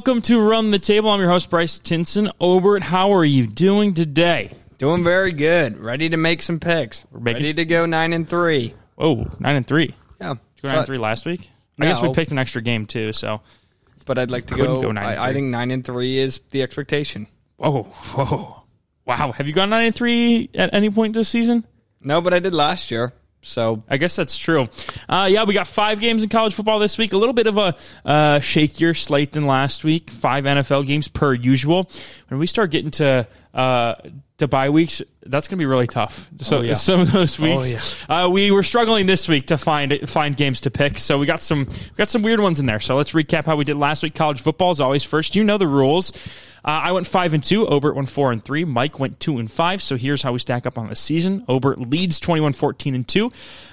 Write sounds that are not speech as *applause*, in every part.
welcome to Run the Table. I'm your host, Bryce Tinson. Obert, how are you doing today? Doing very good. Ready to make some picks. We're making Ready to go nine and three. Oh, nine and three. Yeah. Did you go nine and three last week? I guess we No. picked an extra game too. So, But I'd like to Couldn't go. go nine and I, I three. think nine and three is the expectation. whoa, whoa, wow. Have you gone nine and three at any point this season? No, but I did last year. So I guess that's true. Uh, yeah, we got five games in college football this week. A little bit of a uh, shakier slate than last week. Five NFL games per usual. When we start getting to uh, to bye weeks, that's going to be really tough. So Oh, yeah. *laughs* some of those weeks, uh, we were struggling this week to find find games to pick. So we got some we got some weird ones in there. So let's recap how we did last week. College football is always first. You know the rules. Uh, I went five and two. Obert went four and three. Mike went two and five. So here's how we stack up on the season. Obert leads 21 14 and two.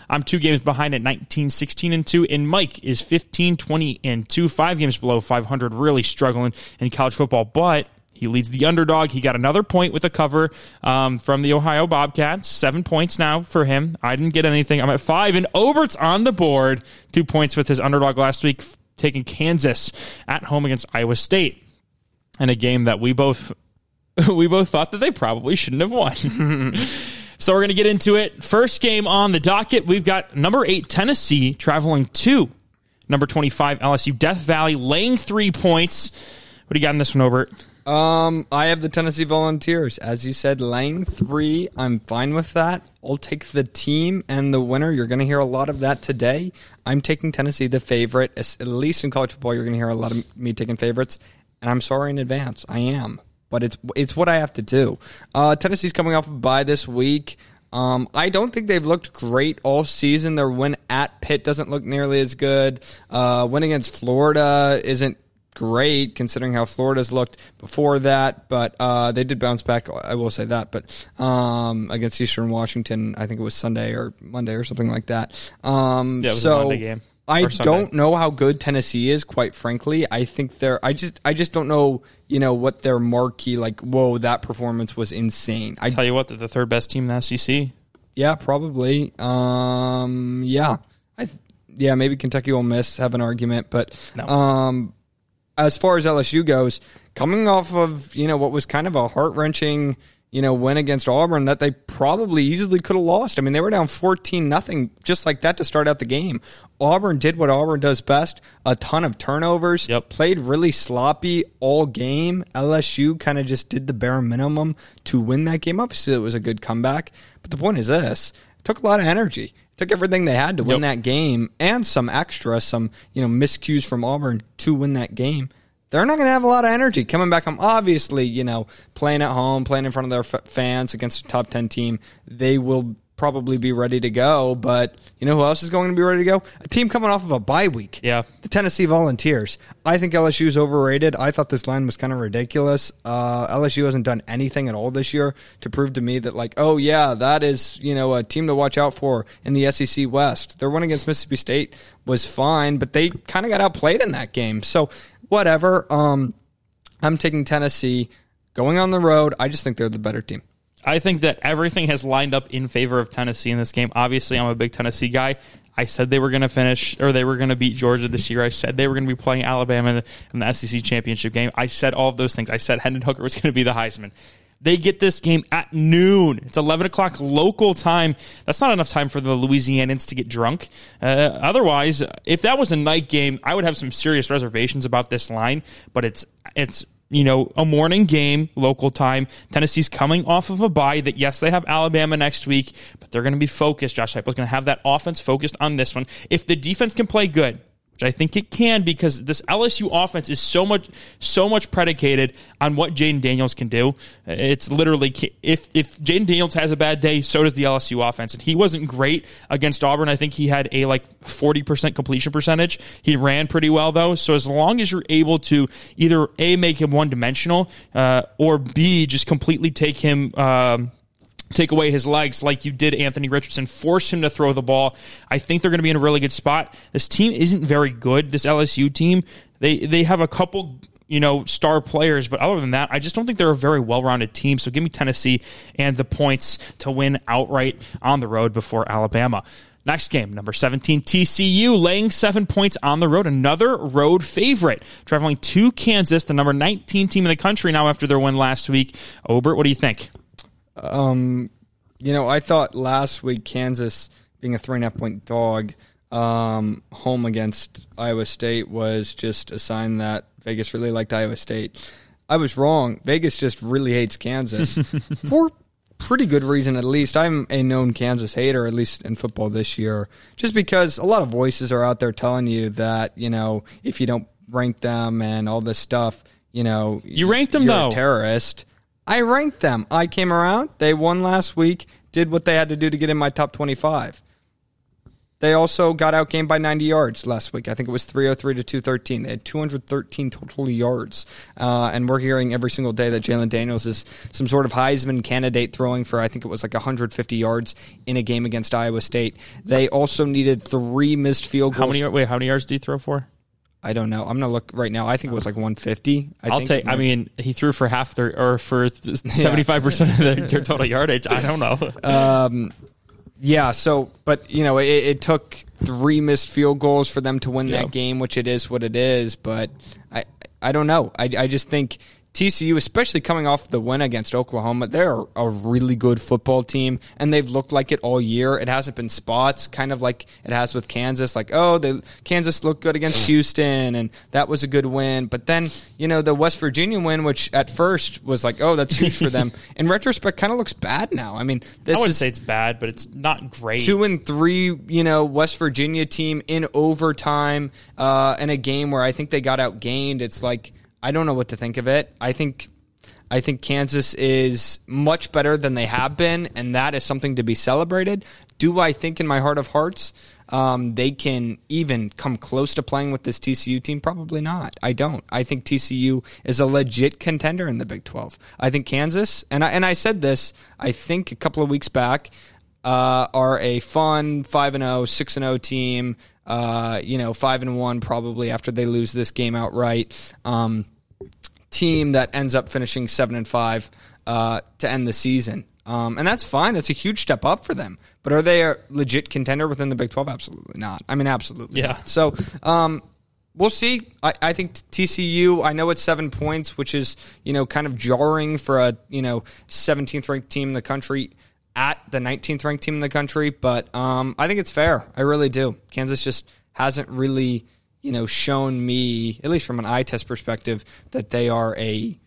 I'm two games behind at 19 16 and two. And Mike is 15 20 and two. Five games below 500. Really struggling in college football. But he leads the underdog. He got another point with a cover um, from the Ohio Bobcats. Seven points now for him. I didn't get anything. I'm at five, and Obert's on the board. Two points with his underdog last week, taking Kansas at home against Iowa State in a game that we both *laughs* we both thought that they probably shouldn't have won. *laughs* so we're going to get into it. First game on the docket, we've got number 8 Tennessee traveling to number 25 LSU Death Valley laying 3 points. What do you got in this one over? um, I have the Tennessee Volunteers. As you said, laying three. I'm fine with that. I'll take the team and the winner. You're going to hear a lot of that today. I'm taking Tennessee the favorite. At least in college football, you're going to hear a lot of me taking favorites. And I'm sorry in advance. I am. But it's it's what I have to do. Uh, Tennessee's coming off a bye this week. Um, I don't think they've looked great all season. Their win at Pitt doesn't look nearly as good. Uh, win against Florida isn't great considering how Florida's looked before that, but uh, they did bounce back. I will say that. But um, against Eastern Washington, I think it was Sunday or Monday or something like that. Um, Yeah, it was a so Monday game. I don't know how good Tennessee is. Quite frankly, I think they're. I just. I just don't know. You know what their marquee like. Whoa, that performance was insane. I Tell you what, they're the third best team in the SEC. yeah, probably. Um, yeah, I yeah maybe Kentucky will miss have an argument, but No. um, as far as LSU goes, coming off of you know what was kind of a heart wrenching you know win against Auburn that they probably easily could have lost. I mean, they were down fourteen nothing just like that to start out the game. Auburn did what Auburn does best: a ton of turnovers. Yep. Played really sloppy all game. LSU kind of just did the bare minimum to win that game. Obviously, it was a good comeback, but the point is this: it took a lot of energy. It took everything they had to win Yep. that game, and some extra, some you know miscues from Auburn to win that game. They're not going to have a lot of energy coming back home. Obviously, you know, playing at home, playing in front of their f- fans against a top ten team, they will probably be ready to go. But you know who else is going to be ready to go? A team coming off of a bye week. Yeah. The Tennessee Volunteers. I think LSU is overrated. I thought this line was kind of ridiculous. Uh, LSU hasn't done anything at all this year to prove to me that, like, oh yeah, that is you know a team to watch out for in the SEC West. Their win against Mississippi State was fine, but they kind of got outplayed in that game. So whatever. Um, I'm taking Tennessee going on the road. I just think they're the better team. I think that everything has lined up in favor of Tennessee in this game. Obviously, I'm a big Tennessee guy. I said they were going to finish or they were going to beat Georgia this year. I said they were going to be playing Alabama in the, in the SEC championship game. I said all of those things. I said Hendon Hooker was going to be the Heisman. They get this game at noon. It's 11 o'clock local time. That's not enough time for the Louisianans to get drunk. Uh, otherwise, if that was a night game, I would have some serious reservations about this line. But it's it's you know, a morning game, local time. Tennessee's coming off of a bye that, yes, they have Alabama next week, but they're going to be focused. Josh Heupel's going to have that offense focused on this one. If the defense can play good, which I think it can because this LSU offense is so much so much predicated on what Jayden Daniels can do. It's literally if if Jayden Daniels has a bad day, so does the LSU offense. And he wasn't great against Auburn. I think he had a like forty percent completion percentage. He ran pretty well though. So as long as you're able to either a make him one dimensional uh, or b just completely take him. Um, take away his legs like you did Anthony Richardson, force him to throw the ball. I think they're going to be in a really good spot. This team isn't very good. This LSU team, they they have a couple you know star players, but other than that, I just don't think they're a very well-rounded team. So give me Tennessee and the points to win outright on the road before Alabama. Next game, number 17, TCU laying seven points on the road. Another road favorite. Traveling to Kansas, the number 19 team in the country now after their win last week. Obert, what do you think? Um, you know, I thought last week Kansas being a three and a half point dog um, home against Iowa State was just a sign that Vegas really liked Iowa State. I was wrong. Vegas just really hates Kansas *laughs* for pretty good reason, at least. I'm a known Kansas hater, at least in football this year, just because a lot of voices are out there telling you that, you know, if you don't rank them and all this stuff, you know, you ranked them you're though. a terrorist. I ranked them. I came around. They won last week, did what they had to do to get in my top 25. They also got outgained by 90 yards last week. I think it was 303 to 213. They had 213 total yards. Uh, and we're hearing every single day that Jalon Daniels is some sort of Heisman candidate throwing for, I think it was like 150 yards in a game against Iowa State. They also needed three missed field goals. How many, wait, how many yards did he throw for? I don't know. I'm going to look right now. I think it was like 150. I I'll think. take. I mean, he threw for half their or for *laughs* seventy five percent of their, their total yardage. I don't know. *laughs* Um, yeah. So, but you know, it, it took three missed field goals for them to win Yeah. that game, which it is what it is. But I, I don't know. I, I just think TCU, especially coming off the win against Oklahoma, they're a really good football team, and they've looked like it all year. It hasn't been spots, kind of like it has with Kansas. Like, oh, the Kansas looked good against Houston, and that was a good win. But then, you know, the West Virginia win, which at first was like, oh, that's huge for them. *laughs* In retrospect, kind of looks bad now. I mean, this I wouldn't is say it's bad, but it's not great. two and three, you know, West Virginia team in overtime uh, in a game where I think they got outgained. It's like I don't know what to think of it. I think I think Kansas is much better than they have been, and that is something to be celebrated. Do I think in my heart of hearts um, they can even come close to playing with this TCU team? Probably not. I don't. I think TCU is a legit contender in the Big Twelve. I think Kansas, and I, and I said this, I think a couple of weeks back uh, are a fun 5 and 0, 6 and 0 team. Uh, you know, 5 and 1 probably after they lose this game outright. Um, team that ends up finishing 7 and 5 uh, to end the season. Um, and that's fine. That's a huge step up for them. But are they a legit contender within the Big 12? Absolutely not. I mean, absolutely. Yeah. not. So, um, we'll see. I, I think TCU. I know it's seven points, which is you know kind of jarring for a you know 17th ranked team in the country at the 19th ranked team in the country. But um, I think it's fair. I really do. Kansas just hasn't really you know shown me, at least from an eye test perspective, that they are a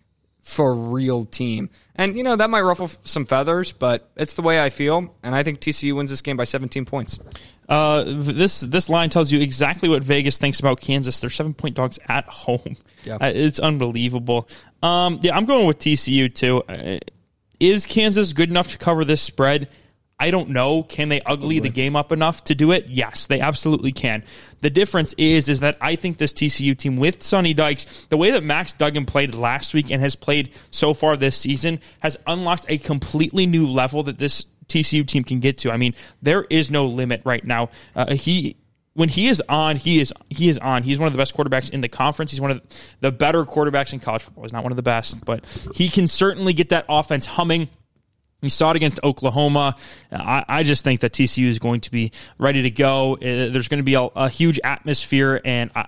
for real team. And you know that might ruffle some feathers, but it's the way I feel, and I think TCU wins this game by 17 points. Uh, this this line tells you exactly what Vegas thinks about Kansas. They're seven point dogs at *laughs* home. Yeah. Uh, it's unbelievable. Um, yeah, I'm going with TCU too. Uh, is Kansas good enough to cover this spread? I don't know. Can they ugly the game up enough to do it? Yes, they absolutely can. The difference is is that I think this TCU team with Sonny Dykes, the way that Max Duggan played last week and has played so far this season, has unlocked a completely new level that this TCU team can get to. I mean, there is no limit right now. Uh, he when he is on, he is he is on. He's one of the best quarterbacks in the conference. He's one of the better quarterbacks in college football. He's not one of the best, but he can certainly get that offense humming. We saw it against Oklahoma. I, I just think that TCU is going to be ready to go. Uh, there's going to be a, a huge atmosphere, and I,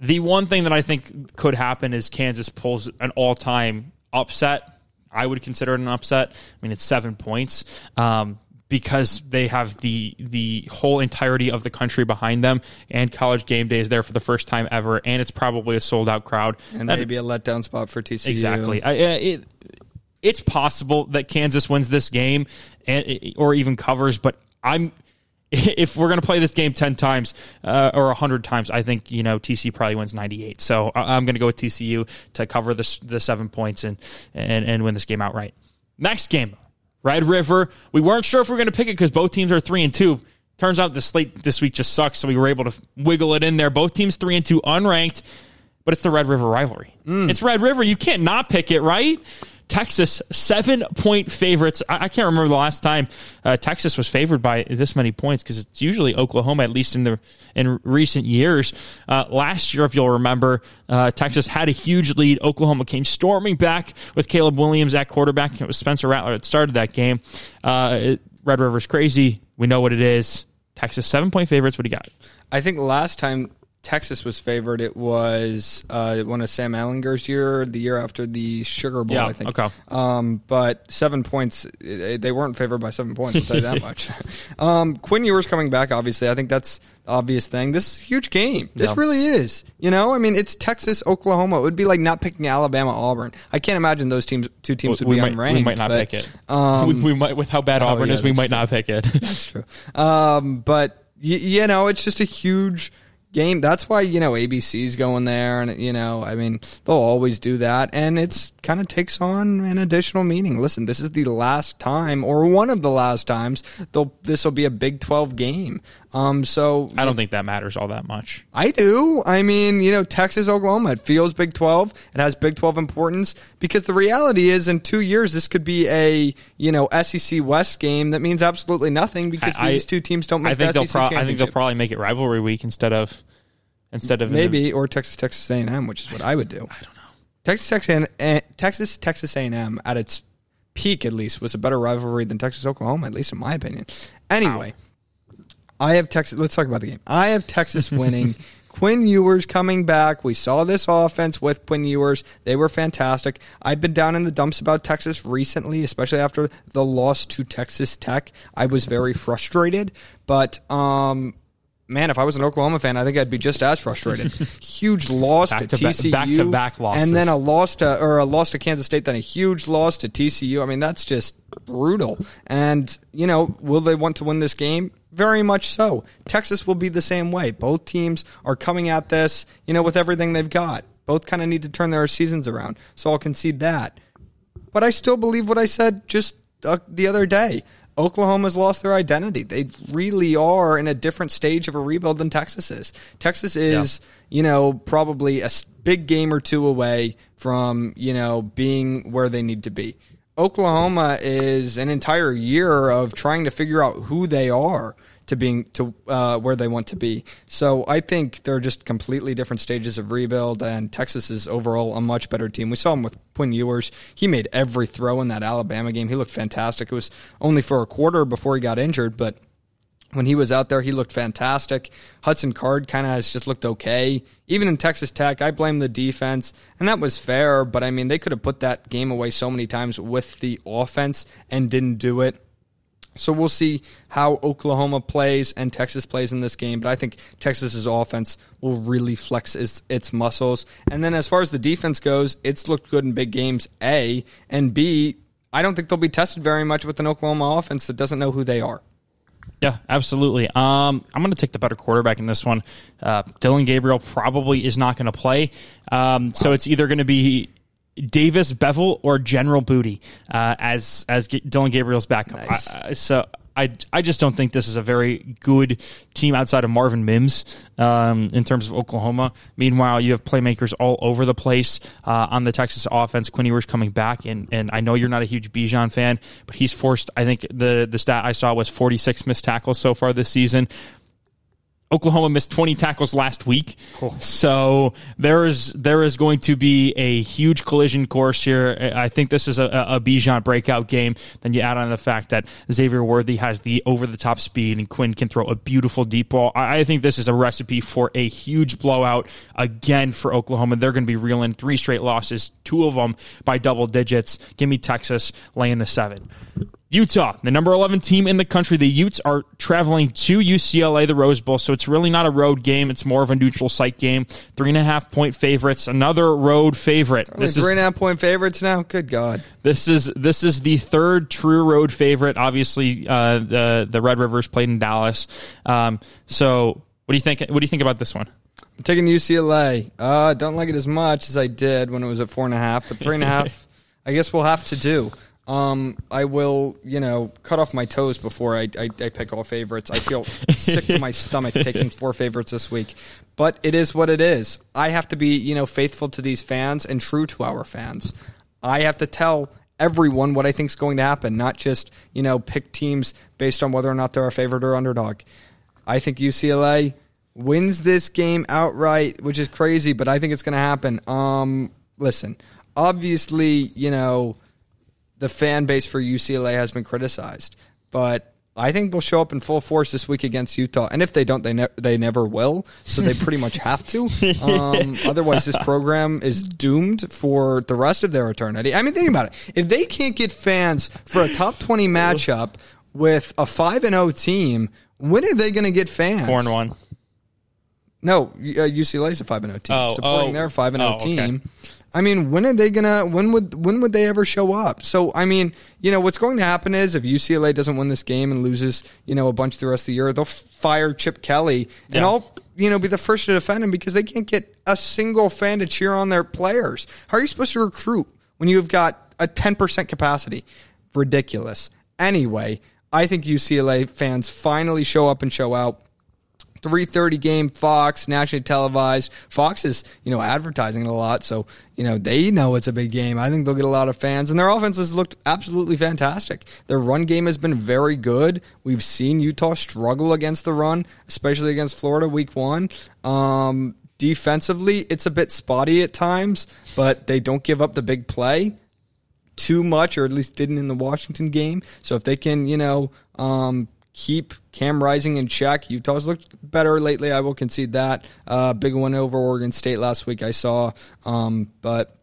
the one thing that I think could happen is Kansas pulls an all-time upset. I would consider it an upset. I mean, it's seven points um, because they have the the whole entirety of the country behind them, and College Game Day is there for the first time ever, and it's probably a sold-out crowd. And That- maybe a letdown spot for TCU. Exactly. I, uh, it, it's possible that Kansas wins this game and or even covers, but I'm *laughs* if we're going to play this game 10 times uh, or 100 times, I think, you know, TCU probably wins 98. So I'm going to go with TCU to cover the, the seven points and, and, and win this game outright. Next game, Red River. We weren't sure if we were going to pick it because both teams are three and two. Turns out the slate this week just sucks, so we were able to wiggle it in there. Both teams three and two, unranked, but it's the Red River rivalry. Mm. It's Red River. You can't not pick it, right? Texas seven point favorites. I, I can't remember the last time uh, Texas was favored by this many points because it's usually Oklahoma, at least in the in recent years. Uh, last year, if you'll remember, uh, Texas had a huge lead. Oklahoma came storming back with Caleb Williams at quarterback. It was Spencer Rattler that started that game. Uh, it- Red River's crazy. We know what it is. Texas seven point favorites. What do you got? I think last time Texas was favored, it was uh, one of Sam Ehlinger's year, the year after the Sugar Bowl, Yeah, I think. okay. Um, but seven points, they weren't favored by seven points, I'll tell you that *laughs* much. um, Quinn Ewers coming back, obviously. I think that's the obvious thing. This is a huge game. This Yeah. really is. You know, I mean, it's Texas, Oklahoma. It would be like not picking Alabama, Auburn. I can't imagine those teams, two teams would be might, unranked. we might not but, pick it. um, *laughs* we, we might with how bad Auburn yeah, is. We might not pick it. That's true. Um, but y- you know, it's just a huge game. That's why you know ABC's going there, and you know, I mean, they'll always do that, and it's kind of takes on an additional meaning. Listen, this is the last time, or one of the last times, they'll this will be a Big Twelve game. Um, so I don't think that matters all that much. I do. I mean, you know, Texas, Oklahoma, it feels Big 12. It has Big 12 importance because the reality is in two years, this could be a, you know, SEC West game that means absolutely nothing because I- these two teams don't make I think the they'll SEC pro- I think they'll probably make it rivalry week instead of instead of the- Maybe, or Texas, Texas A&M, which is what I would do. I don't know. Texas, Texas, A- Texas, Texas A&M at its peak, at least, was a better rivalry than Texas, Oklahoma, at least in my opinion. Anyway, I have Texas. Let's talk about the game. I have Texas winning. *laughs* Quinn Ewers coming back. We saw this offense with Quinn Ewers. They were fantastic. I've been down in the dumps about Texas recently, especially after the loss to Texas Tech. I was very frustrated, but um, man, if I was an Oklahoma fan, I think I'd be just as frustrated. *laughs* Huge loss to, Back to back- TCU, back-to-back losses. and then a loss to or a loss to Kansas State, then a huge loss to TCU. I mean, that's just brutal. And you know, will they want to win this game? Very much so. Texas will be the same way. Both teams are coming at this, you know, with everything they've got. Both kind of need to turn their seasons around. So I'll concede that. But I still believe what I said just uh, the other day. Oklahoma's lost their identity. They really are in a different stage of a rebuild than Texas is. Texas is, you know, probably a big game or two away from, you know, being where they need to be. Oklahoma is an entire year of trying to figure out who they are to being to uh, where they want to be. So I think they're just completely different stages of rebuild, and Texas is overall a much better team. We saw him with Quinn Ewers; he made every throw in that Alabama game. He looked fantastic. It was only for a quarter before he got injured, but when he was out there, he looked fantastic. Hudson Card kind of has just looked okay. Even in Texas Tech, I blame the defense, and that was fair. But I mean, they could have put that game away so many times with the offense and didn't do it. So we'll see how Oklahoma plays and Texas plays in this game. But I think Texas's offense will really flex its, its muscles. And then as far as the defense goes, it's looked good in big games, A. And B, I don't think they'll be tested very much with an Oklahoma offense that doesn't know who they are. Yeah, absolutely. Um, I'm going to take the better quarterback in this one. Uh, Dillon Gabriel probably is not going to play. Um, so it's either going to be Davis Beville or General Booty uh, as as G- Dillon Gabriel's backup. Nice. So I, I just don't think this is a very good team outside of Marvin Mims um, in terms of Oklahoma. Meanwhile, you have playmakers all over the place uh, on the Texas offense. Quinn Ewers coming back, and, and I know you're not a huge Bijan fan, but he's forced. I think the the stat I saw was 46 missed tackles so far this season. Oklahoma missed 20 tackles last week. Oh. So there is there is going to be a huge collision course here. I think this is a, a Bijan breakout game. Then you add on the fact that Xavier Worthy has the over the top speed and Quinn can throw a beautiful deep ball. I, I think this is a recipe for a huge blowout again for Oklahoma. They're going to be reeling three straight losses, two of them by double digits. Give me Texas laying the seven. Utah, the number 11 team in the country. The Utes are traveling to UCLA, the Rose Bowl, so it's really not a road game. It's more of a neutral site game. Three and a half point favorites. Another road favorite. Only This three is and a half point favorites now. Good God. this is this is the third true road favorite. Obviously, uh, the the Red Rivers played in Dallas. Um, so, what do you think? What do you think about this one? I'm taking UCLA. Uh, don't like it as much as I did when it was at four and a half, but three and a half, *laughs* I guess we'll have to do. Um, I will, you know, cut off my toes before I, I, I pick all favorites. I feel sick to my *laughs* stomach taking four favorites this week, but it is what it is. I have to be, you know, faithful to these fans and true to our fans. I have to tell everyone what I think is going to happen, not just, you know, pick teams based on whether or not they're a favorite or underdog. I think UCLA wins this game outright, which is crazy, but I think it's going to happen. Um, listen, obviously, you know, the fan base for UCLA has been criticized, but I think they'll show up in full force this week against Utah, and if they don't, they ne- they never will. So they pretty much have to. *laughs* Um, otherwise, this program is doomed for the rest of their eternity. I mean, think about it. If they can't get fans for a top twenty matchup with a five and zero team, when are they going to get fans? Four and one. No, uh, UCLA is a five and zero team, Oh, supporting oh. their five and zero Oh, okay. I mean, when are they gonna? When would when would they ever show up? So, I mean, you know, what's going to happen is if UCLA doesn't win this game and loses, you know, a bunch the rest of the year, they'll fire Chip Kelly, and Yeah. I'll you know be the first to defend him because they can't get a single fan to cheer on their players. How are you supposed to recruit when you've got a ten percent capacity? Ridiculous. Anyway, I think UCLA fans finally show up and show out. 3:30 game Fox nationally televised. Fox is, you know, advertising a lot, so you know they know it's a big game. I think they'll get a lot of fans, and their offense has looked absolutely fantastic. Their run game has been very good. We've seen Utah struggle against the run, especially against Florida week one. Um, defensively, it's a bit spotty at times, but they don't give up the big play too much, or at least didn't in the Washington game. So if they can, you know, um, keep Cam Rising in check, Utah's looked better lately. I will concede that. Uh, big one over Oregon State last week. I saw, um, but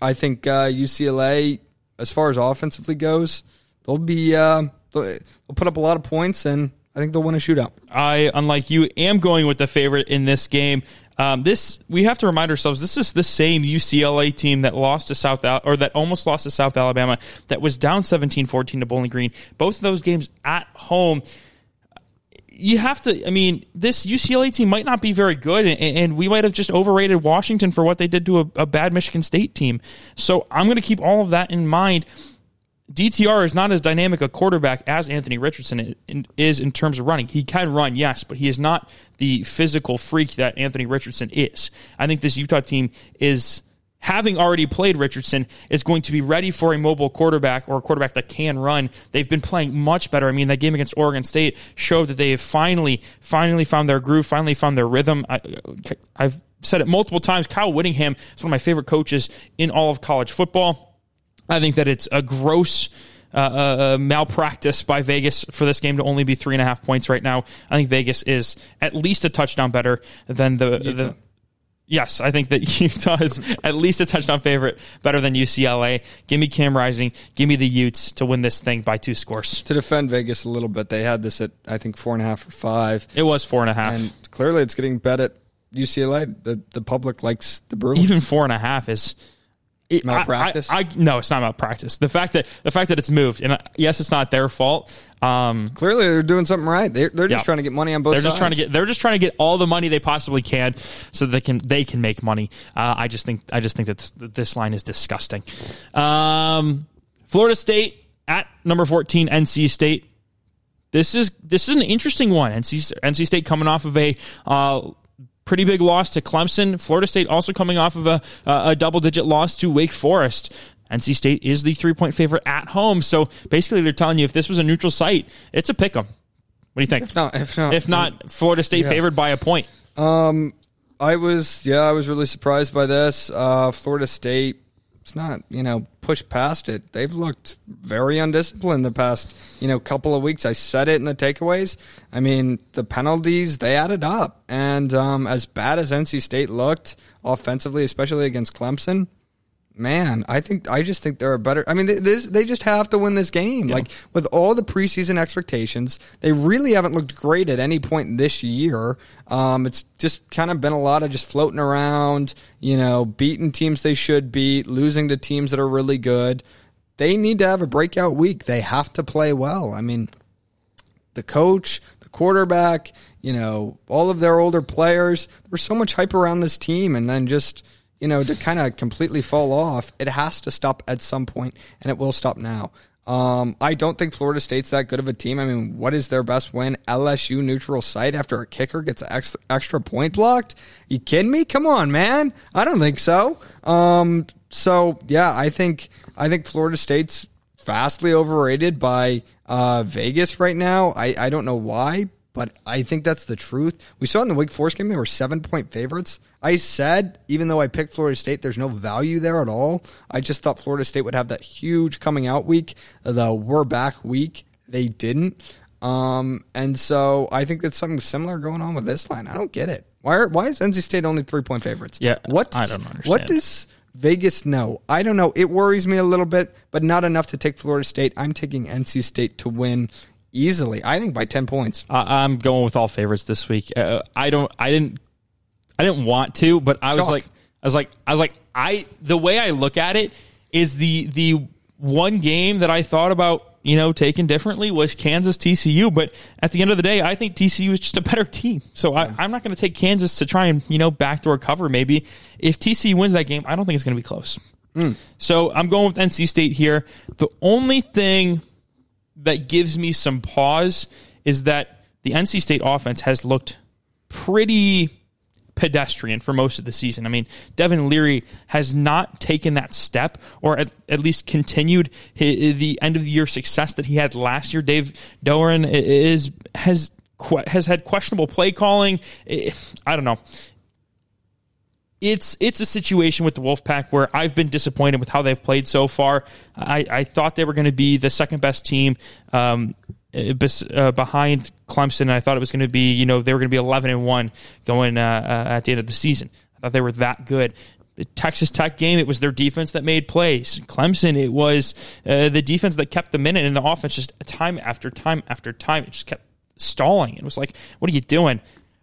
I think uh, UCLA, as far as offensively goes, they'll be uh, they'll put up a lot of points, and I think they'll win a shootout. I, unlike you, am going with the favorite in this game. Um, this we have to remind ourselves. This is the same UCLA team that lost to South Al- or that almost lost to South Alabama. That was down 17-14 to Bowling Green. Both of those games at home. You have to. I mean, this UCLA team might not be very good, and, and we might have just overrated Washington for what they did to a, a bad Michigan State team. So I'm going to keep all of that in mind. DTR is not as dynamic a quarterback as Anthony Richardson is in terms of running. He can run, yes, but he is not the physical freak that Anthony Richardson is. I think this Utah team is having already played Richardson is going to be ready for a mobile quarterback or a quarterback that can run. They've been playing much better. I mean, that game against Oregon State showed that they have finally, finally found their groove, finally found their rhythm. I, I've said it multiple times. Kyle Whittingham is one of my favorite coaches in all of college football. I think that it's a gross uh, uh, malpractice by Vegas for this game to only be three and a half points right now. I think Vegas is at least a touchdown better than the. the Yes, I think that *laughs* Utah is at least a touchdown favorite, better than UCLA. Give me Cam Rising. Give me the Utes to win this thing by two scores. To defend Vegas a little bit, they had this at I think four and a half or five, It was four and a half. and clearly it's getting bet at UCLA. The the public likes the Bruins. Even four and a half is it- Malpractice? I, I, I, no, it's not malpractice. The fact that the fact that it's moved, and uh, yes, it's not their fault. Um, Clearly, they're doing something right. They're, they're just Yeah. trying to get money on both they're sides. just trying to get they're just trying to get all the money they possibly can so that they can they can make money. Uh, I just think I just think that this, that this line is disgusting. Um, Florida State at number fourteen, NC State. This is this is an interesting one. NC NC State coming off of a. Uh, Pretty big loss to Clemson. Florida State also coming off of a, a double digit loss to Wake Forest. NC State is the three point favorite at home. So basically, they're telling you if this was a neutral site, it's a pick 'em. What do you think? If not, if not, If not, Florida State favored by a point. Um, I was yeah, I was really surprised by this. Uh, Florida State, it's not you know pushed past it. They've looked very undisciplined the past you know couple of weeks. I said it in the takeaways. I mean the penalties they added up, and um, as bad as NC State looked offensively, especially against Clemson. Man, I think I just think they're a better. I mean, they, this, they just have to win this game. Like with all the preseason expectations, they really haven't looked great at any point this year. Um, it's just kind of been a lot of just floating around, you know, beating teams they should beat, losing to teams that are really good. They need to have a breakout week. They have to play well. I mean, the coach, the quarterback, you know, all of their older players. There was so much hype around this team, and then just you know to kind of completely fall off. It has to stop at some point, and it will stop now. Um, I don't think Florida State's that good of a team. I mean, what is their best win? LSU neutral site after a kicker gets an extra, extra point blocked? You kidding me? Come on, man. I don't think so. Um, so yeah, I think I think Florida State's vastly overrated by uh, Vegas right now. I, I don't know why, but I think that's the truth. We saw in the Wake Forest game they were seven point favorites. I said even though I picked Florida State, there's no value there at all. I just thought Florida State would have that huge coming out week, the we're back week. They didn't. Um, and so I think that's something similar going on with this line. I don't get it. Why are, why is NC State only three point favorites? Yeah, what I don't understand. What does Vegas know? I don't know. It worries me a little bit, but not enough to take Florida State. I'm taking NC State to win easily. I think by ten points. I I'm going with all favorites this week. Uh, I don't. I didn't. I didn't want to, but I was like, I was like, I was like, I. The way I look at it is the the one game that I thought about, you know, taking differently was Kansas TCU. But at the end of the day, I think TCU is just a better team. So I, I'm not going to take Kansas to try and you know backdoor cover. Maybe if TCU wins that game, I don't think it's going to be close. So I'm going with NC State here. The only thing that gives me some pause is that the NC State offense has looked pretty pedestrian for most of the season. I mean, Devin Leary has not taken that step or at, at least continued hi the end of the year success that he had last year. Dave Doeren is has has had questionable play calling. I don't know it's it's a situation with the Wolfpack where I've been disappointed with how they've played so far. I, I thought they were going to be the second best team um, bes- uh, behind Clemson. And I thought it was going to be you know they were going to be eleven and one going uh, uh, at the end of the season. I thought they were that good. The Texas Tech game, it was their defense that made plays. Clemson, it was uh, the defense that kept them in it, and the offense just time after time after time, it just kept stalling. It was like, what are you doing?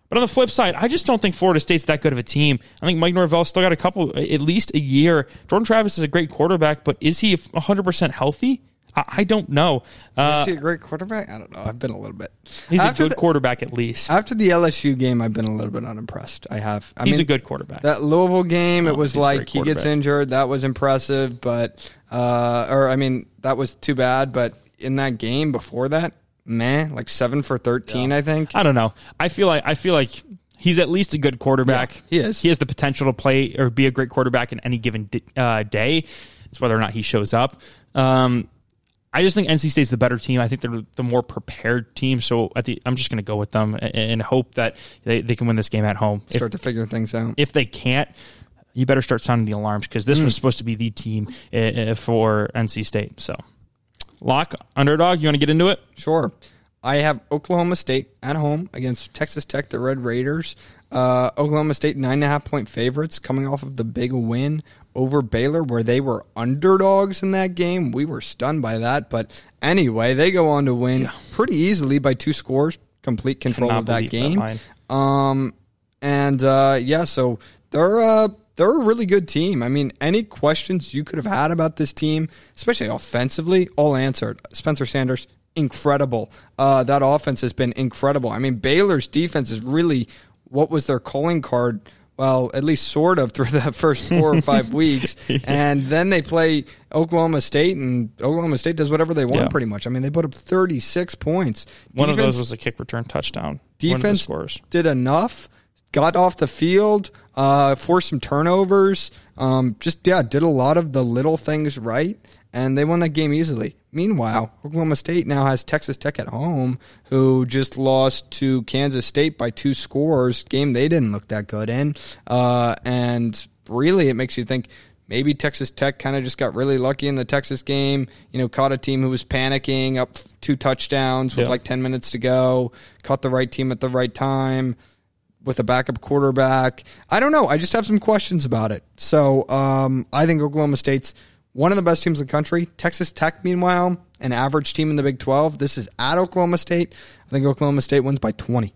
But on the flip side, I just don't think Florida State's that good of a team. I think Mike Norvell still got a couple, at least a year. Jordan Travis is a great quarterback, but is he 100% healthy? I, I don't know. Uh, Is he a great quarterback? I don't know. I've been a little bit. he's a good the- quarterback at least. After the LSU game, I've been a little bit unimpressed. I have. I He's mean, a good quarterback. That Louisville game, it was like he gets injured. That was impressive, but uh, or I mean, that was too bad. But in that game before that, meh, like seven for thirteen, I think. I don't know. I feel like I feel like he's at least a good quarterback. Yeah, he is. He has the potential to play or be a great quarterback in any given uh, day. It's whether or not he shows up. Um, I just think NC State's the better team. I think they're the more prepared team. So at the, I'm just going to go with them and, and hope that they, they can win this game at home. If, Start to figure things out. if they can't, you better start sounding the alarms because this was supposed to be the team uh, uh, for NC State. So, lock underdog. You want to get into it? Sure. I have Oklahoma State at home against Texas Tech, the Red Raiders. Uh, Oklahoma State nine and a half point favorites coming off of the big win over Baylor, where they were underdogs in that game. We were stunned by that, but anyway, they go on to win pretty easily by two scores, complete control Cannot of that believe that game. Um, and uh, yeah, so they're uh, they're a really good team. I mean, any questions you could have had about this team, especially offensively, all answered. Spencer Sanders, incredible. Uh, that offense has been incredible. I mean, Baylor's defense is really what was their calling card. Well, at least sort of *laughs* through the first four or five *laughs* weeks, and then they play Oklahoma State, and Oklahoma State does whatever they want. Yeah. Pretty much. I mean, they put up thirty six points. One of those was a kick return touchdown. One of the defense did enough, got off the field, uh, forced some turnovers, um, just yeah, did a lot of the little things right, and they won that game easily. Meanwhile, Oklahoma State now has Texas Tech at home, who just lost to Kansas State by two scores. Game they didn't look that good in, uh, and really, it makes you think. Maybe Texas Tech kind of just got really lucky in the Texas game. You know, caught a team who was panicking, up two touchdowns with Yeah. like 10 minutes to go, caught the right team at the right time with a backup quarterback. I don't know. I just have some questions about it. So um, I think Oklahoma State's one of the best teams in the country. Texas Tech, meanwhile, an average team in the Big 12. This is at Oklahoma State. I think Oklahoma State wins by 20.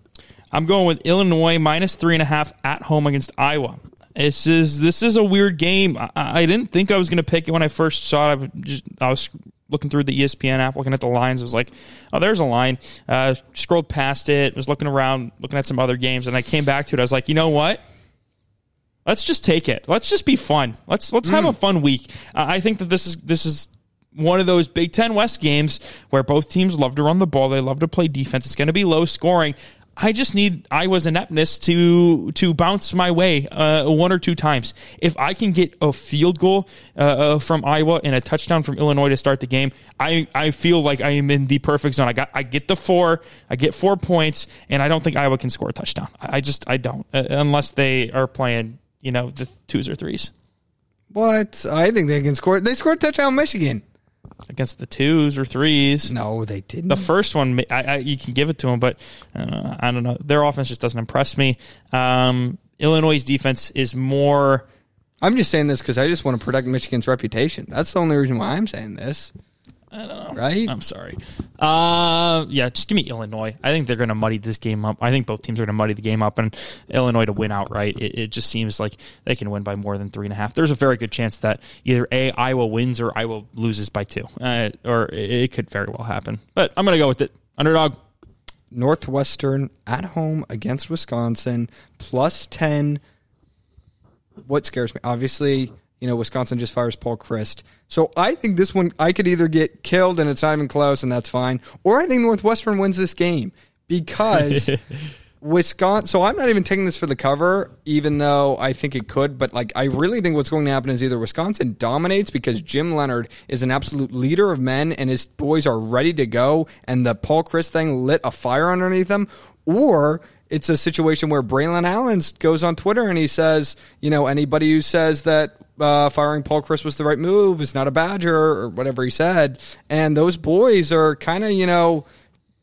I'm going with Illinois minus three and a half at home against Iowa. This is this is a weird game. I, I didn't think I was going to pick it when I first saw it. I was, just, I was looking through the ESPN app, looking at the lines. I was like, "Oh, there's a line." Uh, scrolled past it. Was looking around, looking at some other games, and I came back to it. I was like, "You know what? Let's just take it. Let's just be fun. Let's let's have a fun week." Uh, I think that this is this is one of those Big Ten West games where both teams love to run the ball. They love to play defense. It's going to be low scoring. I just need Iowa's ineptness to to bounce my way uh, one or two times. If I can get a field goal uh, uh, from Iowa and a touchdown from Illinois to start the game, I, I feel like I am in the perfect zone. I got I get the four, I get four points, and I don't think Iowa can score a touchdown. I I just I don't uh, unless they are playing you know the twos or threes. What? I think they can score. They scored a touchdown Michigan. Against the twos or threes. No, they didn't. The first one, I, I, you can give it to them, but uh, I don't know. Their offense just doesn't impress me. Um, Illinois' defense is more. I'm just saying this because I just want to protect Michigan's reputation. That's the only reason why I'm saying this. I don't know. Right? I'm sorry. Uh, yeah, just give me Illinois. I think they're going to muddy this game up. I think both teams are going to muddy the game up, and Illinois to win outright. It, it just seems like they can win by more than three and a half. There's a very good chance that either a Iowa wins or Iowa loses by two, uh, or it, it could very well happen. But I'm going to go with it. Underdog. Northwestern at home against Wisconsin, plus 10. What scares me? Obviously, you know, Wisconsin just fires Paul Chryst. So I think this one, I could either get killed and it's not even close and that's fine, or I think Northwestern wins this game because *laughs* Wisconsin. So I'm not even taking this for the cover, even though I think it could. But like, I really think what's going to happen is either Wisconsin dominates because Jim Leonhard is an absolute leader of men and his boys are ready to go, and the Paul Chryst thing lit a fire underneath them, or it's a situation where Braelon Allen goes on Twitter and he says, you know, anybody who says that uh, firing Paul Chryst was the right move It's not a Badger or whatever he said, and those boys are kind of, you know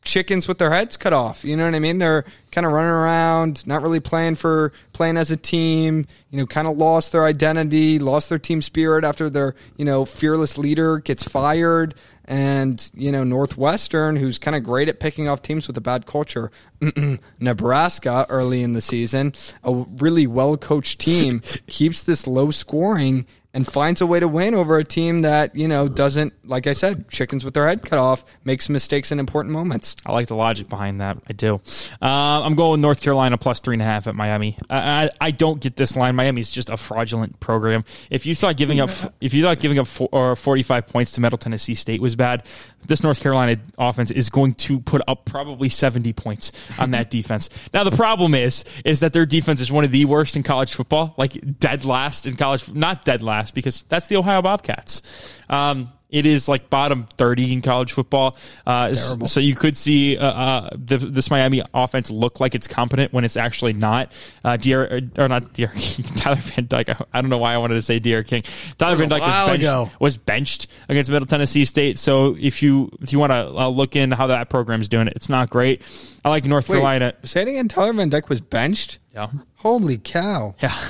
chickens with their heads cut off. You know what I mean? They're kind of running around, not really playing for playing as a team. You know, kind of lost their identity, lost their team spirit after their you know fearless leader gets fired. And you know Northwestern, who's kind of great at picking off teams with a bad culture, *clears throat* Nebraska early in the season, a really well coached team *laughs* keeps this low scoring and finds a way to win over a team that, you know, doesn't, like I said, chickens with their head cut off, makes mistakes in important moments. I like the logic behind that. I do. Uh, I'm going North Carolina plus three and a half at Miami. I, I, I don't get this line. Miami's just a fraudulent program. If you thought giving up, *laughs* if you thought giving up four, or 45 points to Middle Tennessee State was bad, this North Carolina offense is going to put up probably 70 points on that *laughs* defense. Now the problem is, is that their defense is one of the worst in college football, like dead last in college, not dead last because that's the Ohio Bobcats. Um, it is like bottom 30 in college football. Uh, so you could see uh, uh, the, this Miami offense look like it's competent when it's actually not. Uh, Dier, or not Dier, *laughs* Tyler Van Dyke. I, I, don't know why I wanted to say DR King. Tyler Van Dyke was benched, was benched, against Middle Tennessee State. So if you if you want to uh, look in how that program's doing it, it's not great. I like North Wait, Carolina. Say it again. Tyler Van Dyke was benched. Yeah. Holy cow. Yeah. *laughs*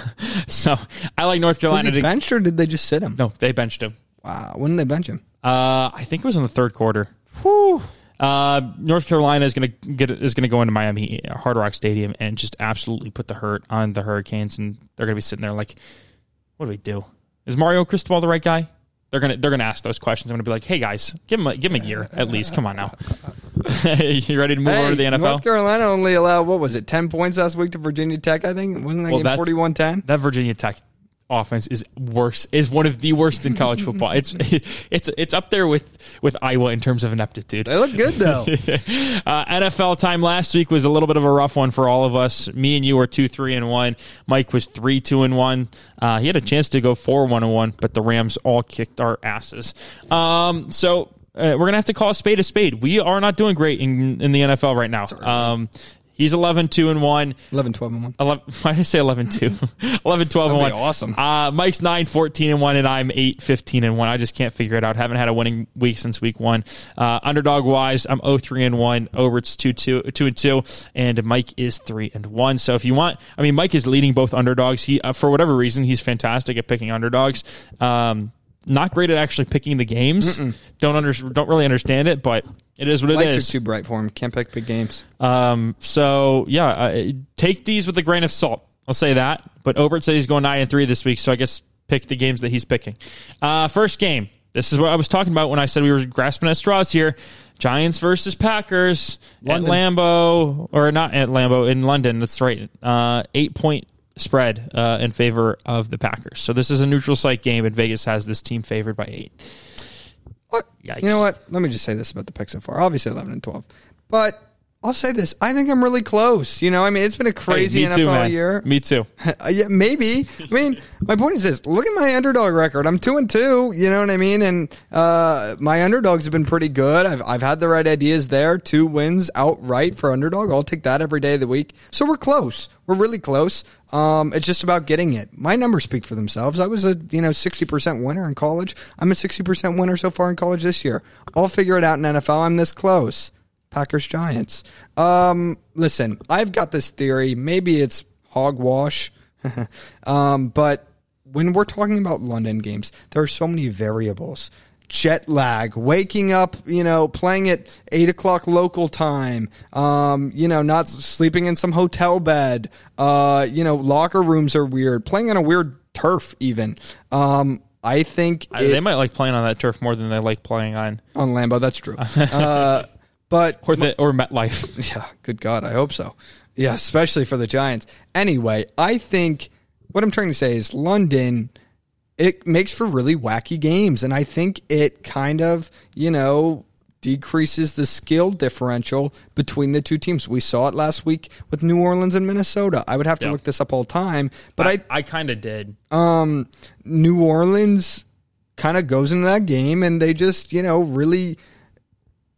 So I like North Carolina. Was he benched or did they just sit him? no, they benched him. Wow. When did they bench him? Uh, I think it was in the third quarter. Whew. Uh, North Carolina is going to get is going to go into Miami uh, Hard Rock Stadium and just absolutely put the hurt on the Hurricanes, and they're going to be sitting there like, "What do we do? Is Mario Cristobal the right guy?" They're gonna they're gonna ask those questions. I'm gonna be like, "Hey guys, give him a, give him a year at least. Come on now. *laughs* you ready to move Hey, over to the NFL?" North Carolina only allowed, what was it, 10 points last week to Virginia Tech, I think? Wasn't that Well, game 41 10? that Virginia Tech offense is worse is one of the worst in college football. It's *laughs* it's it's up there with with Iowa in terms of ineptitude. They look good, though. *laughs* Uh, NFL time last week was a little bit of a rough one for all of us. Me and you were two, three, and one. Mike was three, two, and one. Uh, he had a chance to go four, one, and one, but the Rams all kicked our asses. Um, so uh, we're gonna have to call a spade a spade. We are not doing great in in the NFL right now. Um, he's 11, 2, and one. 11 12 and 1. 11, *laughs* why did I say 11 2? *laughs* 11, 12 and That'd 1. be awesome. Uh, Mike's 9, 14 and 1, and I'm 8, 15 and 1. I just can't figure it out. Haven't had a winning week since week one. Uh, underdog wise, I'm 0, 3 and 1. Obert's 2, 2, 2 and 2, and Mike is 3 and 1. So if you want, I mean, Mike is leading both underdogs. He, uh, for whatever reason, he's fantastic at picking underdogs. Um, not great at actually picking the games. Don't under, don't really understand it, but it is what it Lights is. are too bright for him. Can't pick big games. Um, so yeah, uh, take these with a grain of salt. I'll say that. But Obert said he's going nine and three this week, so I guess pick the games that he's picking. Uh, first game. This is what I was talking about when I said we were grasping at straws here. Giants versus Packers London. at Lambeau, or not at Lambeau in London. That's right. Uh, eight point spread uh, in favor of the Packers. So this is a neutral site game, and Vegas has this team favored by eight. What? Yikes. You know what? Let me just say this about the pick so far. Obviously 11 and 12. But I'll say this. I think I'm really close. You know, I mean, it's been a crazy Hey, NFL too, year. Me too. *laughs* Uh, yeah, maybe. I mean, my point is this: look at my underdog record. I'm two and two. You know what I mean? And uh, my underdogs have been pretty good. I've I've had the right ideas there. Two wins outright for underdog. I'll take that every day of the week. So we're close. We're really close. Um, it's just about getting it. My numbers speak for themselves. I was a you know sixty percent winner in college. I'm a sixty percent winner so far in college this year. I'll figure it out in NFL. I'm this close. Packers Giants. Um, listen, I've got this theory. Maybe it's hogwash, *laughs* um, but when we're talking about London games, there are so many variables. Jet lag, waking up, you know, playing at eight o'clock local time, um, you know, not sleeping in some hotel bed, uh, you know, locker rooms are weird, playing on a weird turf even. Um, I think I- it- they might like playing on that turf more than they like playing on on Lambeau, that's true. *laughs* Uh, but or the or MetLife. *laughs* yeah, good God, I hope so. Yeah, especially for the Giants. Anyway, I think what I'm trying to say is London, it makes for really wacky games. And I think it kind of, you know, decreases the skill differential between the two teams. We saw it last week with New Orleans and Minnesota. I would have to Yeah. look this up all the time, but I, I kind of did. um, New Orleans kind of goes into that game and they just, you know, really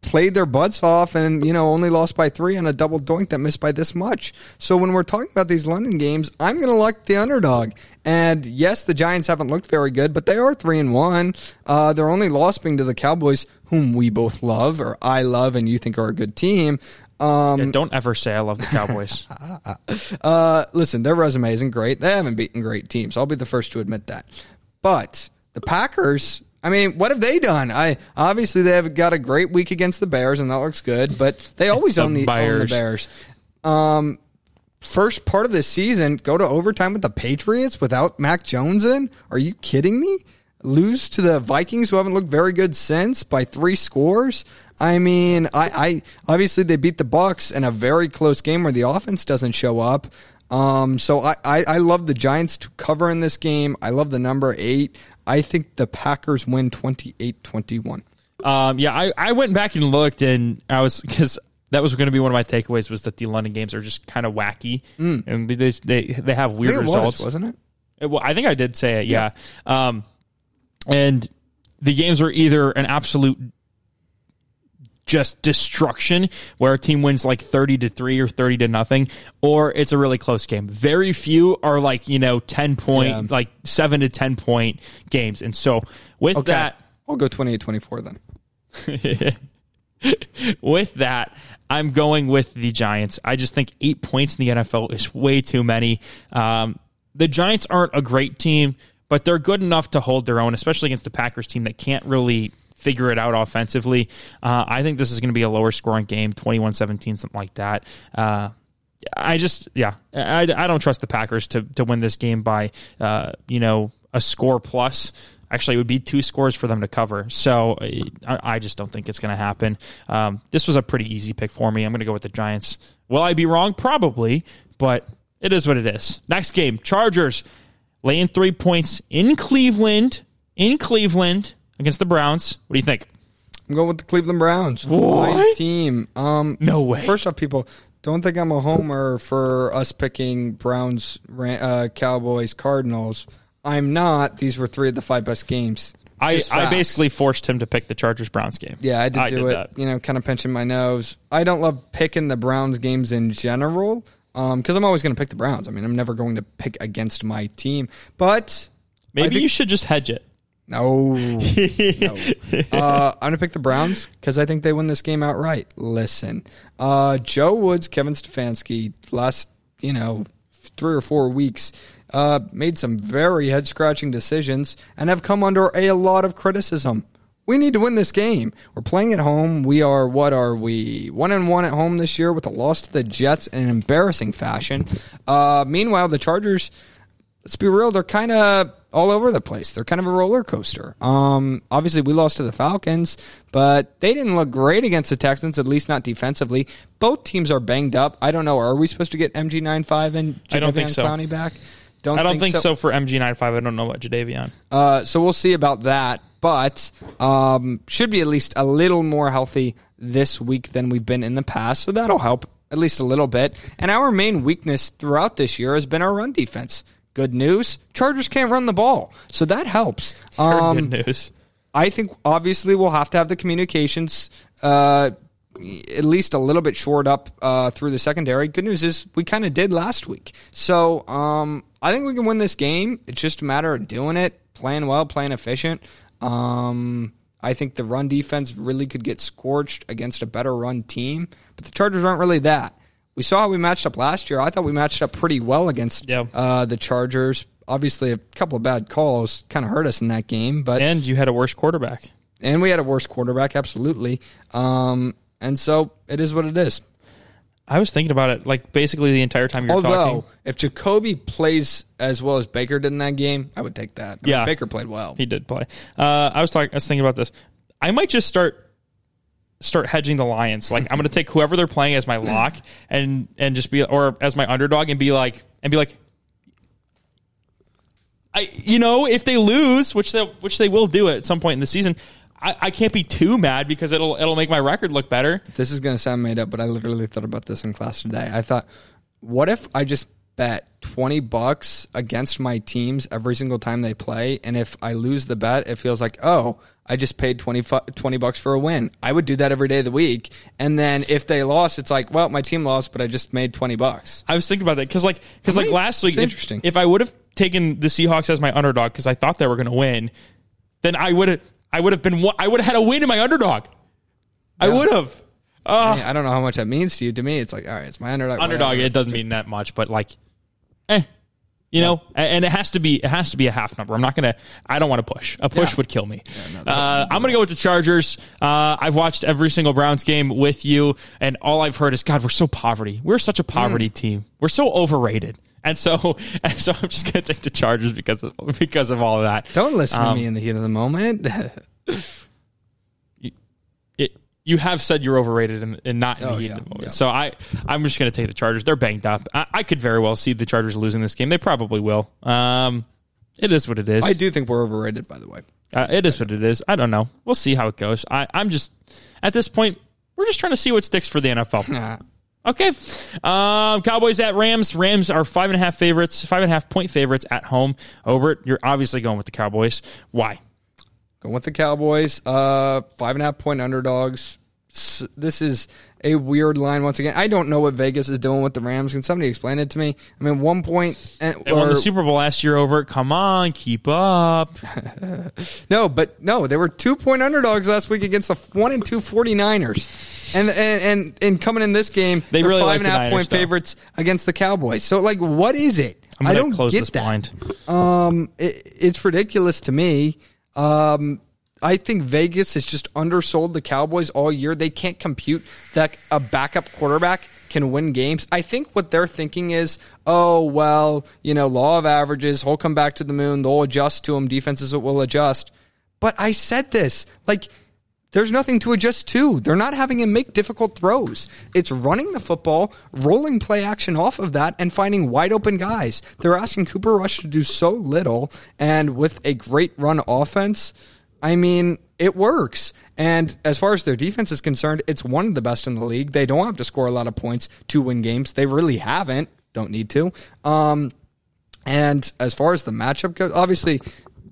played their butts off and, you know, only lost by three on a double doink that missed by this much. So when we're talking about these London games, I'm going to like the underdog. And yes, the Giants haven't looked very good, but they are three and one. Uh, their only loss being to the Cowboys, whom we both love or I love and you think are a good team. Um, Yeah, don't ever say I love the Cowboys. *laughs* uh, listen, their resume isn't great. They haven't beaten great teams. I'll be the first to admit that. But the Packers, I mean, what have they done? I obviously they have got a great week against the Bears, and that looks good. But they always the own the, own the Bears. Um, first part of this season, go to overtime with the Patriots without Mac Jones in? Are you kidding me? Lose to the Vikings, who haven't looked very good since, by three scores. I mean, I, I obviously they beat the Bucks in a very close game where the offense doesn't show up. Um, so I, I, I love the Giants to cover in this game. I love the number eight. I think the Packers win 28-21. Um, yeah, I, I went back and looked, and I was because that was going to be one of my takeaways was that the London games are just kind of wacky, and they, they they have weird results. was, wasn't it? It- well, I think I did say it, yeah. Um, and the games were either an absolute just destruction where a team wins like 30 to 3 or 30 to nothing or it's a really close game very few are like you know 10 point Yeah. like 7 to 10 point games and so with Okay. that I'll go 28-24 then. *laughs* with that, I'm going with the Giants. I just think eight points in the NFL is way too many. Um, the Giants aren't a great team, but they're good enough to hold their own, especially against the Packers team that can't really figure it out offensively. Uh, I think this is going to be a lower scoring game, 21 17, something like that. Uh, I just, yeah, I, I don't trust the Packers to, to win this game by, uh, you know, a score plus. Actually, it would be two scores for them to cover. So I, I just don't think it's going to happen. Um, this was a pretty easy pick for me. I'm going to go with the Giants. Will I be wrong? Probably, but it is what it is. Next game Chargers laying three points in Cleveland, in Cleveland against the Browns. What do you think? I'm going with the Cleveland Browns. What? My team. Um, No way. First off, people don't think I'm a homer for us picking Browns, uh, Cowboys, Cardinals. I'm not. These were three of the five best games. I, I basically forced him to pick the Chargers Browns game. Yeah, I did I do did it. that. You know, kind of pinching my nose. I don't love picking the Browns games in general because I'm always going to pick the Browns. I mean, I'm never going to pick against my team. But Maybe think- you should just hedge it. No. *laughs* no. Uh, I'm going to pick the Browns because I think they win this game outright. Listen, uh, Joe Woods, Kevin Stefanski, last, you know, three or four weeks, uh, made some very head scratching decisions and have come under a lot of criticism. We need to win this game. We're playing at home. We are, what are we? One and one at home this year with a loss to the Jets in an embarrassing fashion. Uh, meanwhile, the Chargers, let's be real, they're kind of all over the place. They're kind of a roller coaster. Um, obviously, we lost to the Falcons, but they didn't look great against the Texans, at least not defensively. Both teams are banged up. I don't know. Are we supposed to get MG95 and I don't think so. Clowney back? Don't I don't think, so. for MG95. I don't know about Jadeveon. Uh, so we'll see about that, but um, should be at least a little more healthy this week than we've been in the past, so that'll help at least a little bit. And our main weakness throughout this year has been our run defense. Good news, Chargers can't run the ball, so that helps. *laughs* Um, Good news. I think obviously we'll have to have the communications uh, at least a little bit shored up uh, through the secondary. Good news is we kind of did last week. So um, I think we can win this game. It's just a matter of doing it, playing well, playing efficient. Um, I think the run defense really could get scorched against a better run team, but the Chargers aren't really that. We saw how we matched up last year. I thought we matched up pretty well against Yeah. uh, the Chargers. Obviously, a couple of bad calls kind of hurt us in that game, but And you had a worse quarterback. and we had a worse quarterback, absolutely. Um, and so it is what it is. I was thinking about it like basically the entire time you were Although, talking. if Jacoby plays as well as Baker did in that game, I would take that. I mean, Yeah. Baker played well. He did play. Uh, I was talking. I was thinking about this. I might just start start hedging the Lions. Like I'm going to take whoever they're playing as my lock and and just be or as my underdog and be like and be like. I you know if they lose, which they which they will do at some point in the season, I, I can't be too mad because it'll it'll make my record look better. This is going to sound made up, but I literally thought about this in class today. I thought, what if I just bet 20 bucks against my teams every single time they play? And if I lose the bet, it feels like, oh, I just paid 20, 20 bucks for a win. I would do that every day of the week. And then if they lost, it's like, well, my team lost, but I just made 20 bucks. I was thinking about that because like because like last week, if, interesting. if I would have taken the Seahawks as my underdog because I thought they were going to win, then I would have I would have been I would have had a win in my underdog. I would have I, mean, I don't know how much that means to you. To me, it's like, all right, it's my underdog. underdog. whatever. It doesn't mean that much, but like, eh, you know, A- and it has to be it has to be a half number. I'm not gonna. I don't want to push. A push Yeah. would kill me. uh, I'm gonna go with the Chargers. Uh, I've watched every single Browns game with you, and all I've heard is, God, we're so poverty. We're such a poverty Mm. team. We're so overrated. And so, *laughs* and so, I'm just gonna take the Chargers because of because of all of that. Don't listen Um, to me in the heat of the moment. *laughs* you have said you're overrated and, and not in Oh, the heat yeah, of the moment. yeah. So I, I'm just going to take the Chargers. They're banged up. I, I could very well see the Chargers losing this game. They probably will. Um, it is what it is. I do think we're overrated, by the way. Uh, it is what it is. I don't know. We'll see how it goes. I, I'm just at this point. We're just trying to see what sticks for the NFL. *laughs* Nah. Okay. Um, Cowboys at Rams. Rams are five and a half favorites, five and a half point favorites at home. Over it. You're obviously going with the Cowboys. Why? Going with the Cowboys. Uh, five and a half point underdogs. This is a weird line once again. I don't know what Vegas is doing with the Rams. Can somebody explain it to me? I mean, one point. And, They won or- the Super Bowl last year over it. Come on, keep up. *laughs* no, but no, they were two point underdogs last week against the one and two 49ers. And, and and and coming in this game, They they're really five like and a half Niners, point favorites against the Cowboys. So, like, what is it? I'm I don't get this that. blind. Um, it, it's ridiculous to me. Um, I think Vegas has just undersold the Cowboys all year. They can't compute that a backup quarterback can win games. I think what they're thinking is, oh well, you know, law of averages. He'll come back to the moon. They'll adjust to him. Defenses will adjust. But I said this like. There's nothing to adjust to. They're not having him make difficult throws. It's running the football, rolling play action off of that, and finding wide open guys. They're asking Cooper Rush to do so little, and with a great run offense, I mean, it works. And as far as their defense is concerned, it's one of the best in the league. They don't have to score a lot of points to win games. They really haven't. Don't need to. Um, and as far as the matchup goes, obviously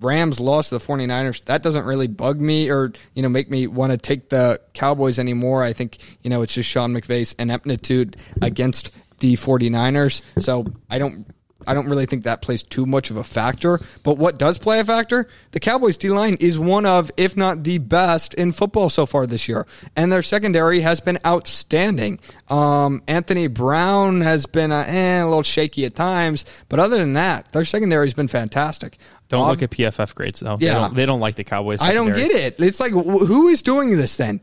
Rams lost to the 49ers. That doesn't really bug me or, you know, make me want to take the Cowboys anymore. I think, you know, it's just Sean McVay's ineptitude against the 49ers. So I don't I don't really think that plays too much of a factor. But what does play a factor? The Cowboys D line is one of, if not the best in football so far this year. And their secondary has been outstanding. Um, Anthony Brown has been uh, eh, a little shaky at times. But other than that, their secondary has been fantastic. Don't Um, look at PFF grades though. Yeah. they don't, they don't like the Cowboys. I don't get it. It's like, wh- who is doing this then?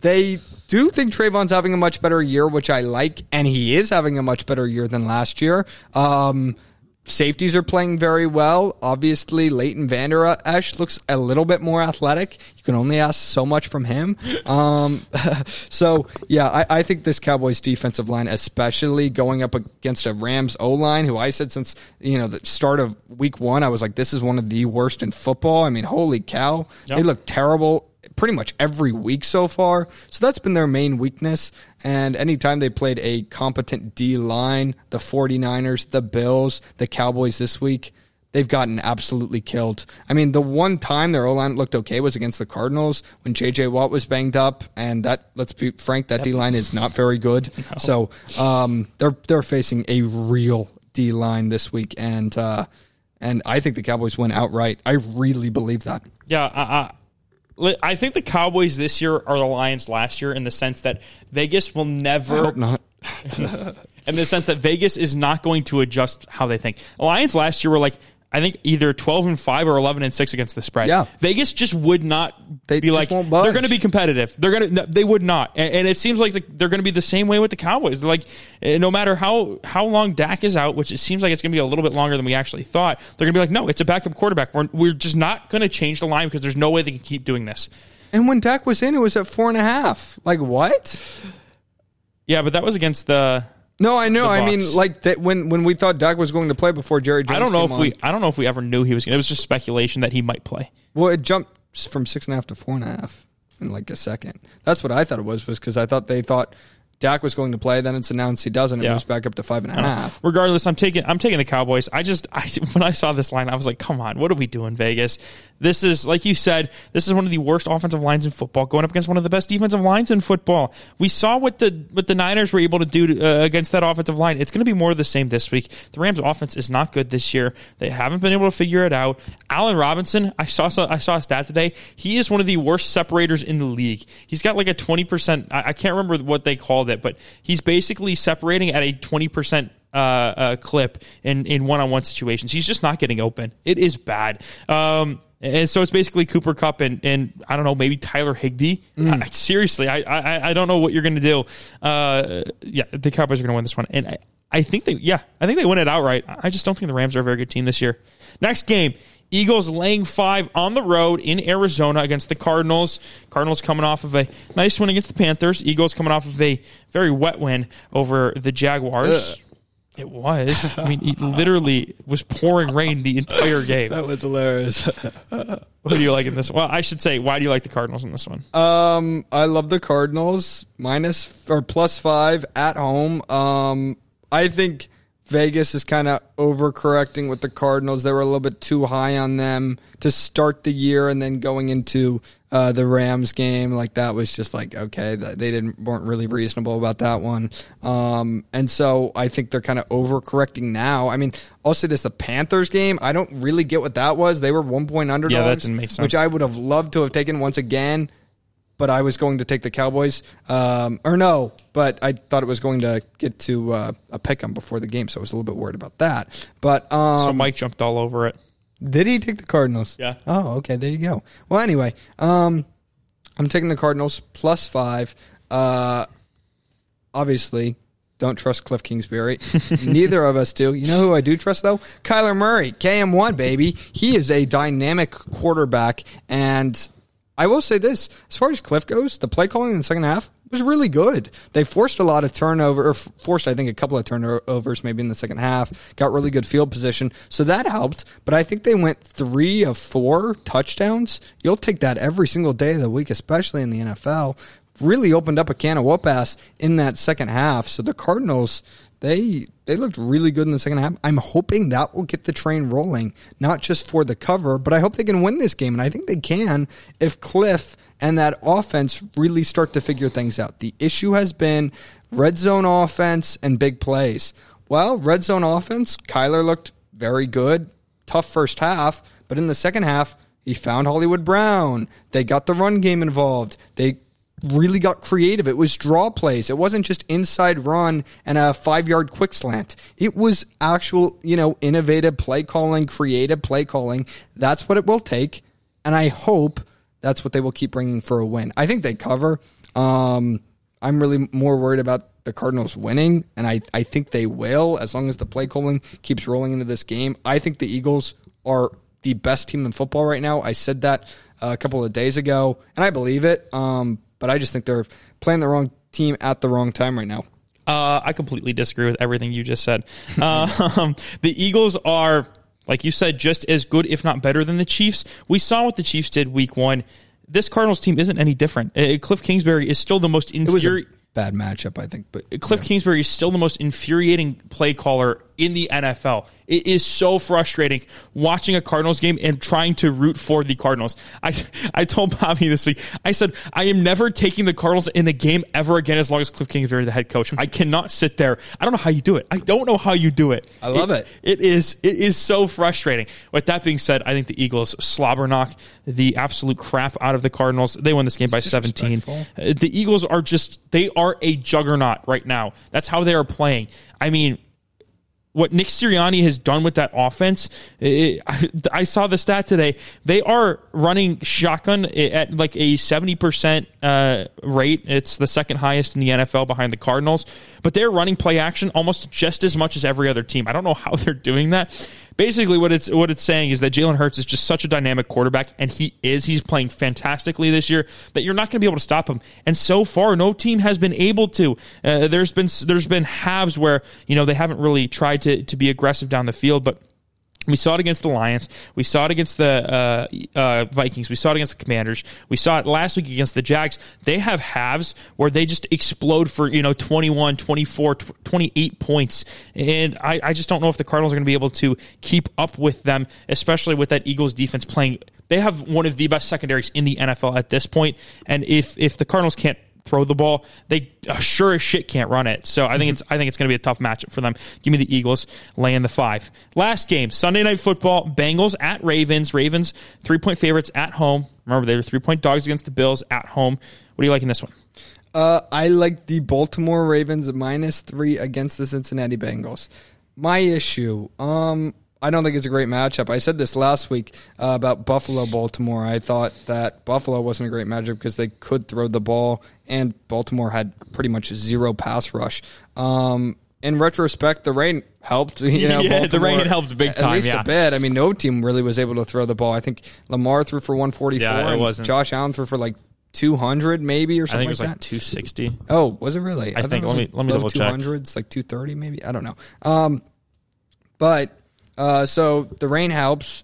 They do think Trevon's having a much better year, which I like, and he is having a much better year than last year. Um, safeties are playing very well. Obviously, Leighton Vander Esch looks a little bit more athletic. You can only ask so much from him. Um, *laughs* so, yeah, I, I think this Cowboys defensive line, especially going up against a Rams O line, who I said since you know the start of Week One, I was like, this is one of the worst in football. I mean, holy cow, Yep. they look terrible pretty much every week so far. So that's been their main weakness. And anytime they played a competent D line, the 49ers, the Bills, the Cowboys this week, they've gotten absolutely killed. I mean, the one time their O line looked okay was against the Cardinals when J.J. Watt was banged up, and that let's be frank, that D line is not very good. *laughs* No. So um, they're they're facing a real D line this week, and uh, and I think the Cowboys win outright. I really believe that. Yeah, I, I, I think the Cowboys this year are the Lions last year in the sense that Vegas will never. I hope not. *laughs* in the sense that Vegas is not going to adjust how they think. Lions last year were like, I think either 12 and 5 or 11 and 6 against the spread. Yeah. Vegas just would not they be like, they're going to be competitive. They're going to, they would not. And, and it seems like the, they're going to be the same way with the Cowboys. They're like, eh, no matter how, how long Dak is out, which it seems like it's going to be a little bit longer than we actually thought, they're going to be like, no, it's a backup quarterback. We're, we're just not going to change the line because there's no way they can keep doing this. And when Dak was in, it was at four and a half. Like, what? Yeah, but that was against the no, I know. I mean, like that when when we thought Dak was going to play before Jerry Jones. I don't know if on, we. I don't know if we ever knew he was. It was just speculation that he might play. Well, it jumped from six and a half to four and a half in like a second. That's what I thought it was. Was because I thought they thought Dak was going to play. Then it's announced he doesn't. It yeah. moves back up to five and a half. Regardless, I'm taking I'm taking the Cowboys. I just I, *laughs* when I saw this line, I was like, come on, what are we doing, Vegas? This is like you said, this is one of the worst offensive lines in football, going up against one of the best defensive lines in football. We saw what the what the Niners were able to do to, uh, against that offensive line. It's going to be more of the same this week. The Rams' offense is not good this year. They haven't been able to figure it out. Allen Robinson, I saw I saw a stat today. He is one of the worst separators in the league. He's got like a twenty percent. I, can't remember what they called it, but he's basically separating at a twenty percent uh, uh, clip in in one on one situations. He's just not getting open. It is bad. Um, and so it's basically Cooper Kupp and, and I don't know maybe Tyler Higbee. Mm. I, seriously, I, I I don't know what you're going to do. Uh, yeah, the Cowboys are going to win this one, and I, I think they yeah I think they win it outright. I just don't think the Rams are a very good team this year. Next game. Eagles laying five on the road in Arizona against the Cardinals. Cardinals coming off of a nice win against the Panthers. Eagles coming off of a very wet win over the Jaguars. Ugh. It was. I mean, it literally was pouring rain the entire *laughs* game. That was hilarious. *laughs* what do you like in this? Well, I should say, why do you like the Cardinals in this one? Um, I love the Cardinals minus or plus five at home. Um, I think Vegas is kind of overcorrecting with the Cardinals. They were a little bit too high on them to start the year, and then going into uh, the Rams game, like that was just like okay, they didn't weren't really reasonable about that one. Um, and so I think they're kind of overcorrecting now. I mean, I'll say this: the Panthers game, I don't really get what that was. They were one point underdogs, yeah, that didn't make sense. which I would have loved to have taken once again but I was going to take the Cowboys. Um, or no, but I thought it was going to get to uh, a pick 'em before the game, so I was a little bit worried about that. But um, so Mike jumped all over it. Did he take the Cardinals? Yeah. Oh, okay. There you go. Well, anyway, um, I'm taking the Cardinals plus five. Uh, obviously, don't trust Cliff Kingsbury. *laughs* Neither of us do. You know who I do trust though? Kyler Murray, KM1 baby. He is a dynamic quarterback, and I will say this: as far as Cliff goes, the play calling in the second half was really good. They forced a lot of turnover, or forced I think a couple of turnovers maybe in the second half. Got really good field position, so that helped. But I think they went three of four touchdowns. You'll take that every single day of the week, especially in the NFL. Really opened up a can of whoop ass in that second half. So the Cardinals, they they looked really good in the second half. I'm hoping that will get the train rolling, not just for the cover, but I hope they can win this game. And I think they can if Cliff and that offense really start to figure things out. The issue has been red zone offense and big plays. Well, red zone offense, Kyler looked very good. Tough first half, but in the second half, he found Hollywood Brown. They got the run game involved. They really got creative. It was draw plays. It wasn't just inside run and a five yard quick slant. It was actual, you know, innovative play calling, creative play calling. That's what it will take. And I hope that's what they will keep bringing for a win. I think they cover. Um, I'm really more worried about the Cardinals winning, and I, I think they will as long as the play calling keeps rolling into this game. I think the Eagles are the best team in football right now. I said that a couple of days ago, and I believe it. Um, but I just think they're playing the wrong team at the wrong time right now. Uh, I completely disagree with everything you just said. *laughs* um, the Eagles are, like you said, just as good, if not better, than the Chiefs. We saw what the Chiefs did week one. this Cardinals team isn't any different. Uh, Cliff Kingsbury is still the most infuriating. bad matchup, I think. But Cliff Kingsbury is still the most infuriating play caller in the NFL. It is so frustrating watching a Cardinals game and trying to root for the Cardinals. I *laughs* I told Bobby this week. I said I am never taking the Cardinals in the game ever again as long as Cliff Kingsbury is the head coach. I cannot sit there. I don't know how you do it. I don't know how you do it. I love it. It is it is so frustrating. With that being said, I think the Eagles slobber knock the absolute crap out of the Cardinals. They won this game by 17. Uh, The Eagles are just they are a juggernaut right now. That's how they are playing. I mean, what Nick Sirianni has done with that offense, it, I, I saw the stat today. They are running shotgun at like a 70% uh, rate. It's the second highest in the NFL behind the Cardinals, but they're running play action almost just as much as every other team. I don't know how *laughs* they're doing that. Basically, what it's what it's saying is that Jalen Hurts is just such a dynamic quarterback, and he is. He's playing fantastically this year that you're not going to be able to stop him. And so far, no team has been able to. Uh, there's been there's been halves where you know they haven't really tried to to be aggressive down the field, but we saw it against the Lions. We saw it against the uh, uh, Vikings. We saw it against the Commanders. We saw it last week against the Jags. They have halves where they just explode for, you know, 21, 24, tw- 28 points. And I, I just don't know if the Cardinals are going to be able to keep up with them, especially with that Eagles defense playing. They have one of the best secondaries in the NFL at this point. And if, if the Cardinals can't throw the ball. They uh, sure as shit can't run it. So I think it's I think it's going to be a tough matchup for them. Give me the Eagles laying the five. Last game, Sunday night football, Bengals at Ravens. Ravens three point favorites at home. Remember they were three point dogs against the Bills at home. What do you like in this one? Uh, I like the Baltimore Ravens minus three against the Cincinnati Bengals. My issue, um, I don't think it's a great matchup. I said this last week uh, about Buffalo Baltimore. I thought that Buffalo wasn't a great matchup because they could throw the ball, and Baltimore had pretty much zero pass rush. Um, in retrospect, the rain helped. *laughs* You know, Yeah, the rain helped big time. At least yeah. a bit. I mean, no team really was able to throw the ball. I think Lamar threw for 144. Yeah, it wasn't. Josh Allen threw for like 200 maybe or I something think it was like like that. two sixty. Oh, was it really? I thought think- it was let me- like let me double check. 200s, like 230 maybe. I don't know. Um, but uh, so the rain helps.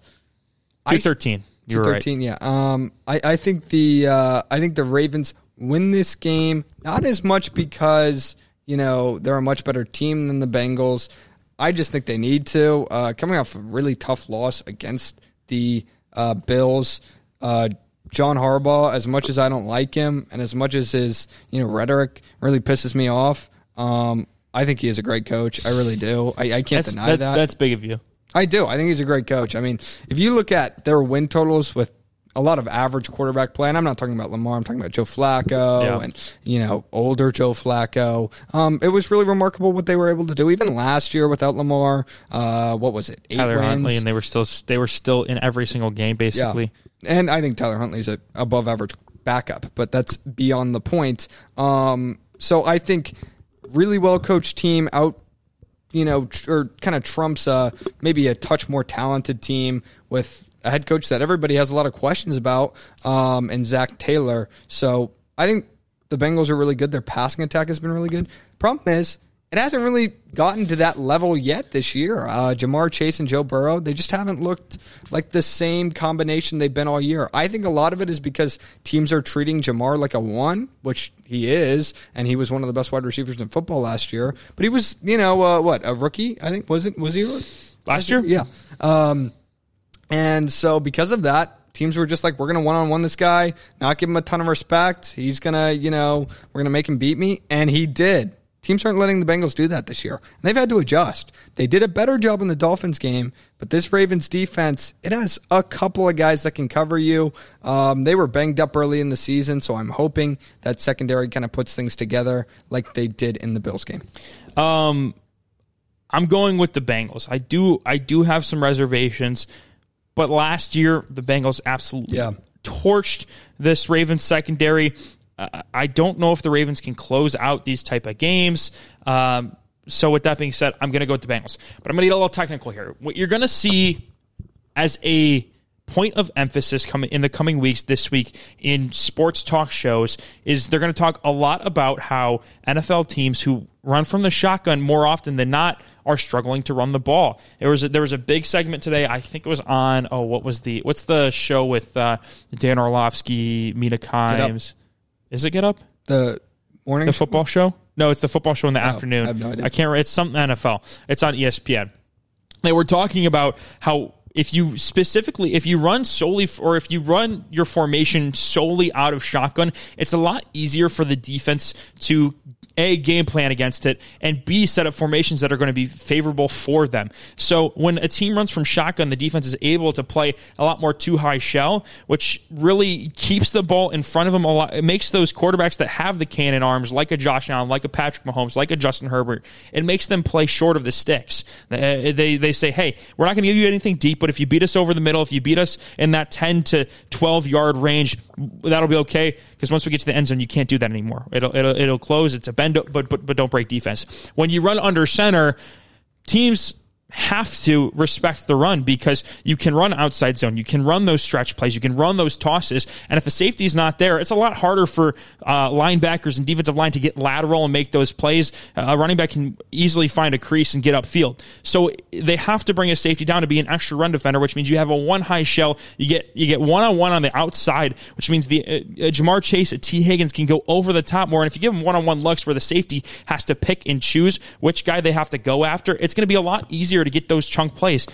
Two thirteen. You were right. 213, yeah. Um, I, I think the uh, I think the Ravens win this game not as much because you know they're a much better team than the Bengals. I just think they need to. Uh, coming off a really tough loss against the uh, Bills, uh, John Harbaugh. As much as I don't like him, and as much as his you know rhetoric really pisses me off, um, I think he is a great coach. I really do. I, I can't That's, deny that's, that. that's big of you. I do. I think he's a great coach. I mean, if you look at their win totals with a lot of average quarterback play, and I'm not talking about Lamar, I'm talking about Joe Flacco Yeah. and, you know, older Joe Flacco. Um, it was really remarkable what they were able to do. Even last year without Lamar, uh, what was it? Eight Tyler wins. Huntley, and they were still they were still in every single game yeah. basically. And I think Tyler Huntley's a above average backup, but that's beyond the point. Um, so I think really well coached team out you know, or kind of trumps uh, maybe a touch more talented team with a head coach that everybody has a lot of questions about, um, and Zac Taylor. So I think the Bengals are really good. Their passing attack has been really good. Problem is, it hasn't really gotten to that level yet this year. Uh, Ja'Marr Chase and Joe Burrow, they just haven't looked like the same combination they've been all year. I think a lot of it is because teams are treating Ja'Marr like a one, which he is, and he was one of the best wide receivers in football last year. But he was, you know, uh, what a rookie. I think was it was he a rookie? Last year? Yeah. Um, and so because of that, teams were just like, we're going to one on one this guy, not give him a ton of respect. He's going to, you know, we're going to make him beat me. And he did. Teams aren't letting the Bengals do that this year. And they've had to adjust. They did a better job in the Dolphins game, but this Ravens defense, it has a couple of guys that can cover you. Um, they were banged up early in the season, so I'm hoping that secondary kind of puts things together like they did in the Bills game. Um, I'm going with the Bengals. I do I do have some reservations, but last year the Bengals absolutely Yeah. torched this Ravens secondary. I don't know if the Ravens can close out these type of games. Um, so with that being said, I'm going to go with the Bengals. But I'm going to get a little technical here. What you're going to see as a point of emphasis coming in the coming weeks this week in sports talk shows is they're going to talk a lot about how NFL teams who run from the shotgun more often than not are struggling to run the ball. There was a, there was a big segment today. I think it was on oh what was the what's the show with uh, Dan Orlovsky, Mina Kimes? Is it Get Up? The morning The football show? No, it's the football show in the oh, I afternoon. I, have no idea. I can't. It's something NFL. It's on ESPN. They were talking about how if you specifically if you run solely or if you run your formation solely out of shotgun, it's a lot easier for the defense to a game plan against it and b set up formations that are going to be favorable for them. So when a team runs from shotgun, the defense is able to play a lot more two high shell, which really keeps the ball in front of them a lot. It makes those quarterbacks that have the cannon arms, like a Josh Allen, like a Patrick Mahomes, like a Justin Herbert, it makes them play short of the sticks. Uh, They they say, hey, we're not going to give you anything deep, but if you beat us over the middle, if you beat us in that ten to twelve yard range, that'll be okay. Because once we get to the end zone, you can't do that anymore. It'll it'll it'll close. It's a bend, but but but don't break defense. When you run under center, teams have to respect the run because you can run outside zone, you can run those stretch plays, you can run those tosses, and if a safety is not there, it's a lot harder for uh, linebackers and defensive line to get lateral and make those plays. Uh, a running back can easily find a crease and get upfield, so they have to bring a safety down to be an extra run defender, which means you have a one high shell. You get you get one on one on the outside, which means the uh, uh, Ja'Marr Chase, Tee Higgins can go over the top more, and if you give them one on one looks where the safety has to pick and choose which guy they have to go after, it's going to be a lot easier to get those chunk plays.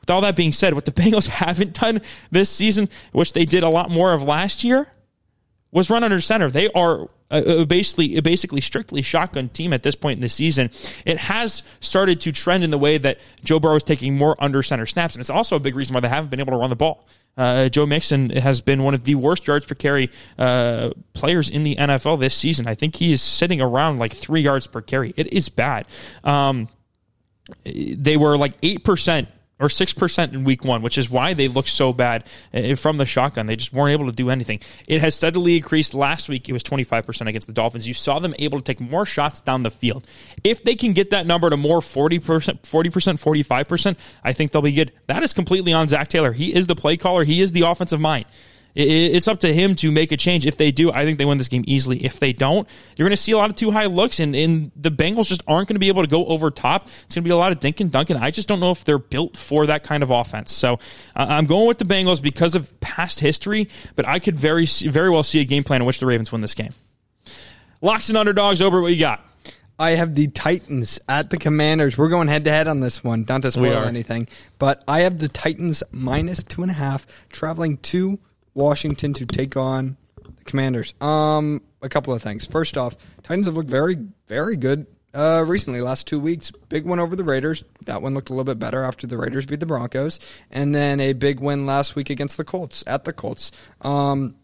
With all that being said, what the *laughs* Bengals haven't done this season, which they did a lot more of last year, was run under center. They are uh, basically basically strictly shotgun team at this point in the season. It has started to trend in the way that Joe Burrow is taking more under center snaps, and it's also a big reason why they haven't been able to run the ball. Uh, Joe Mixon has been one of the worst yards per carry uh, players in the NFL this season. I think he is sitting around like three yards per carry. It is bad. Um, they were like 8% or 6% in week one, which is why they look so bad uh, from the shotgun. They just weren't able to do anything. It has steadily increased. Last week, it was 25% against the Dolphins. You saw them able to take more shots down the field. If they can get that number to more 40%, 40%, 45%, I think they'll be good. That is completely on Zac Taylor. He is the play caller, he is the offensive mind. It- It's up to him to make a change. If they do, I think they win this game easily. If they don't, you're going to see a lot of two high looks, and, and the Bengals just aren't going to be able to go over top. It's going to be a lot of dink and dunk, and I just don't know if they're built for that kind of offense. So uh, I'm going with the Bengals because of past history, but I could very very well see a game plan in which the Ravens win this game. Locks and underdogs over. What you got? I have the Titans at the Commanders. We're going head to head on this one, not to spoil anything. But I have the Titans minus two and a half, traveling to Washington to take on the Commanders. Um, a couple of things. First off, Titans have looked very, very good uh, recently. Last two weeks, big one over the Raiders. That one looked a little bit better after the Raiders beat the Broncos, and then a big win last week against the Colts at the Colts. Um,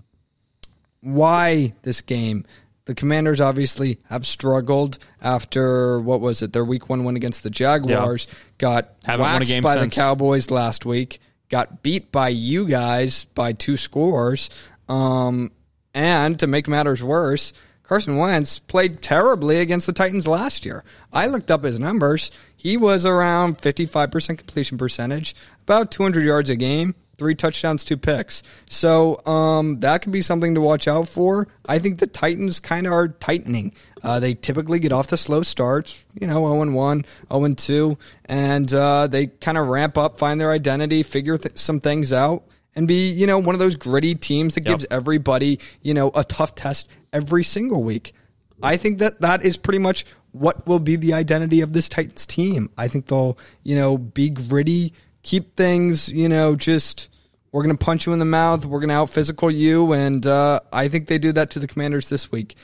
why this game? The Commanders obviously have struggled after what was it? Their Week One win against the Jaguars. Got Haven't won a waxed game by since. the Cowboys last week. Got beat by you guys by two scores. Um, and to make matters worse, Carson Wentz played terribly against the Titans last year. I looked up his numbers. He was around 55% completion percentage, about 200 yards a game, three touchdowns, two picks. So um, that could be something to watch out for. I think the Titans kind of are tightening. Uh, they typically get off to slow starts, you know, 0 1, 0 2, and uh, they kind of ramp up, find their identity, figure th- some things out. And be, you know, one of those gritty teams that gives everybody, you know, a tough test every single week. I think that that is pretty much what will be the identity of this Titans team. I think they'll, you know, be gritty, keep things, you know, just we're going to punch you in the mouth, we're going to out physical you, and uh, I think they do that to the Commanders this week.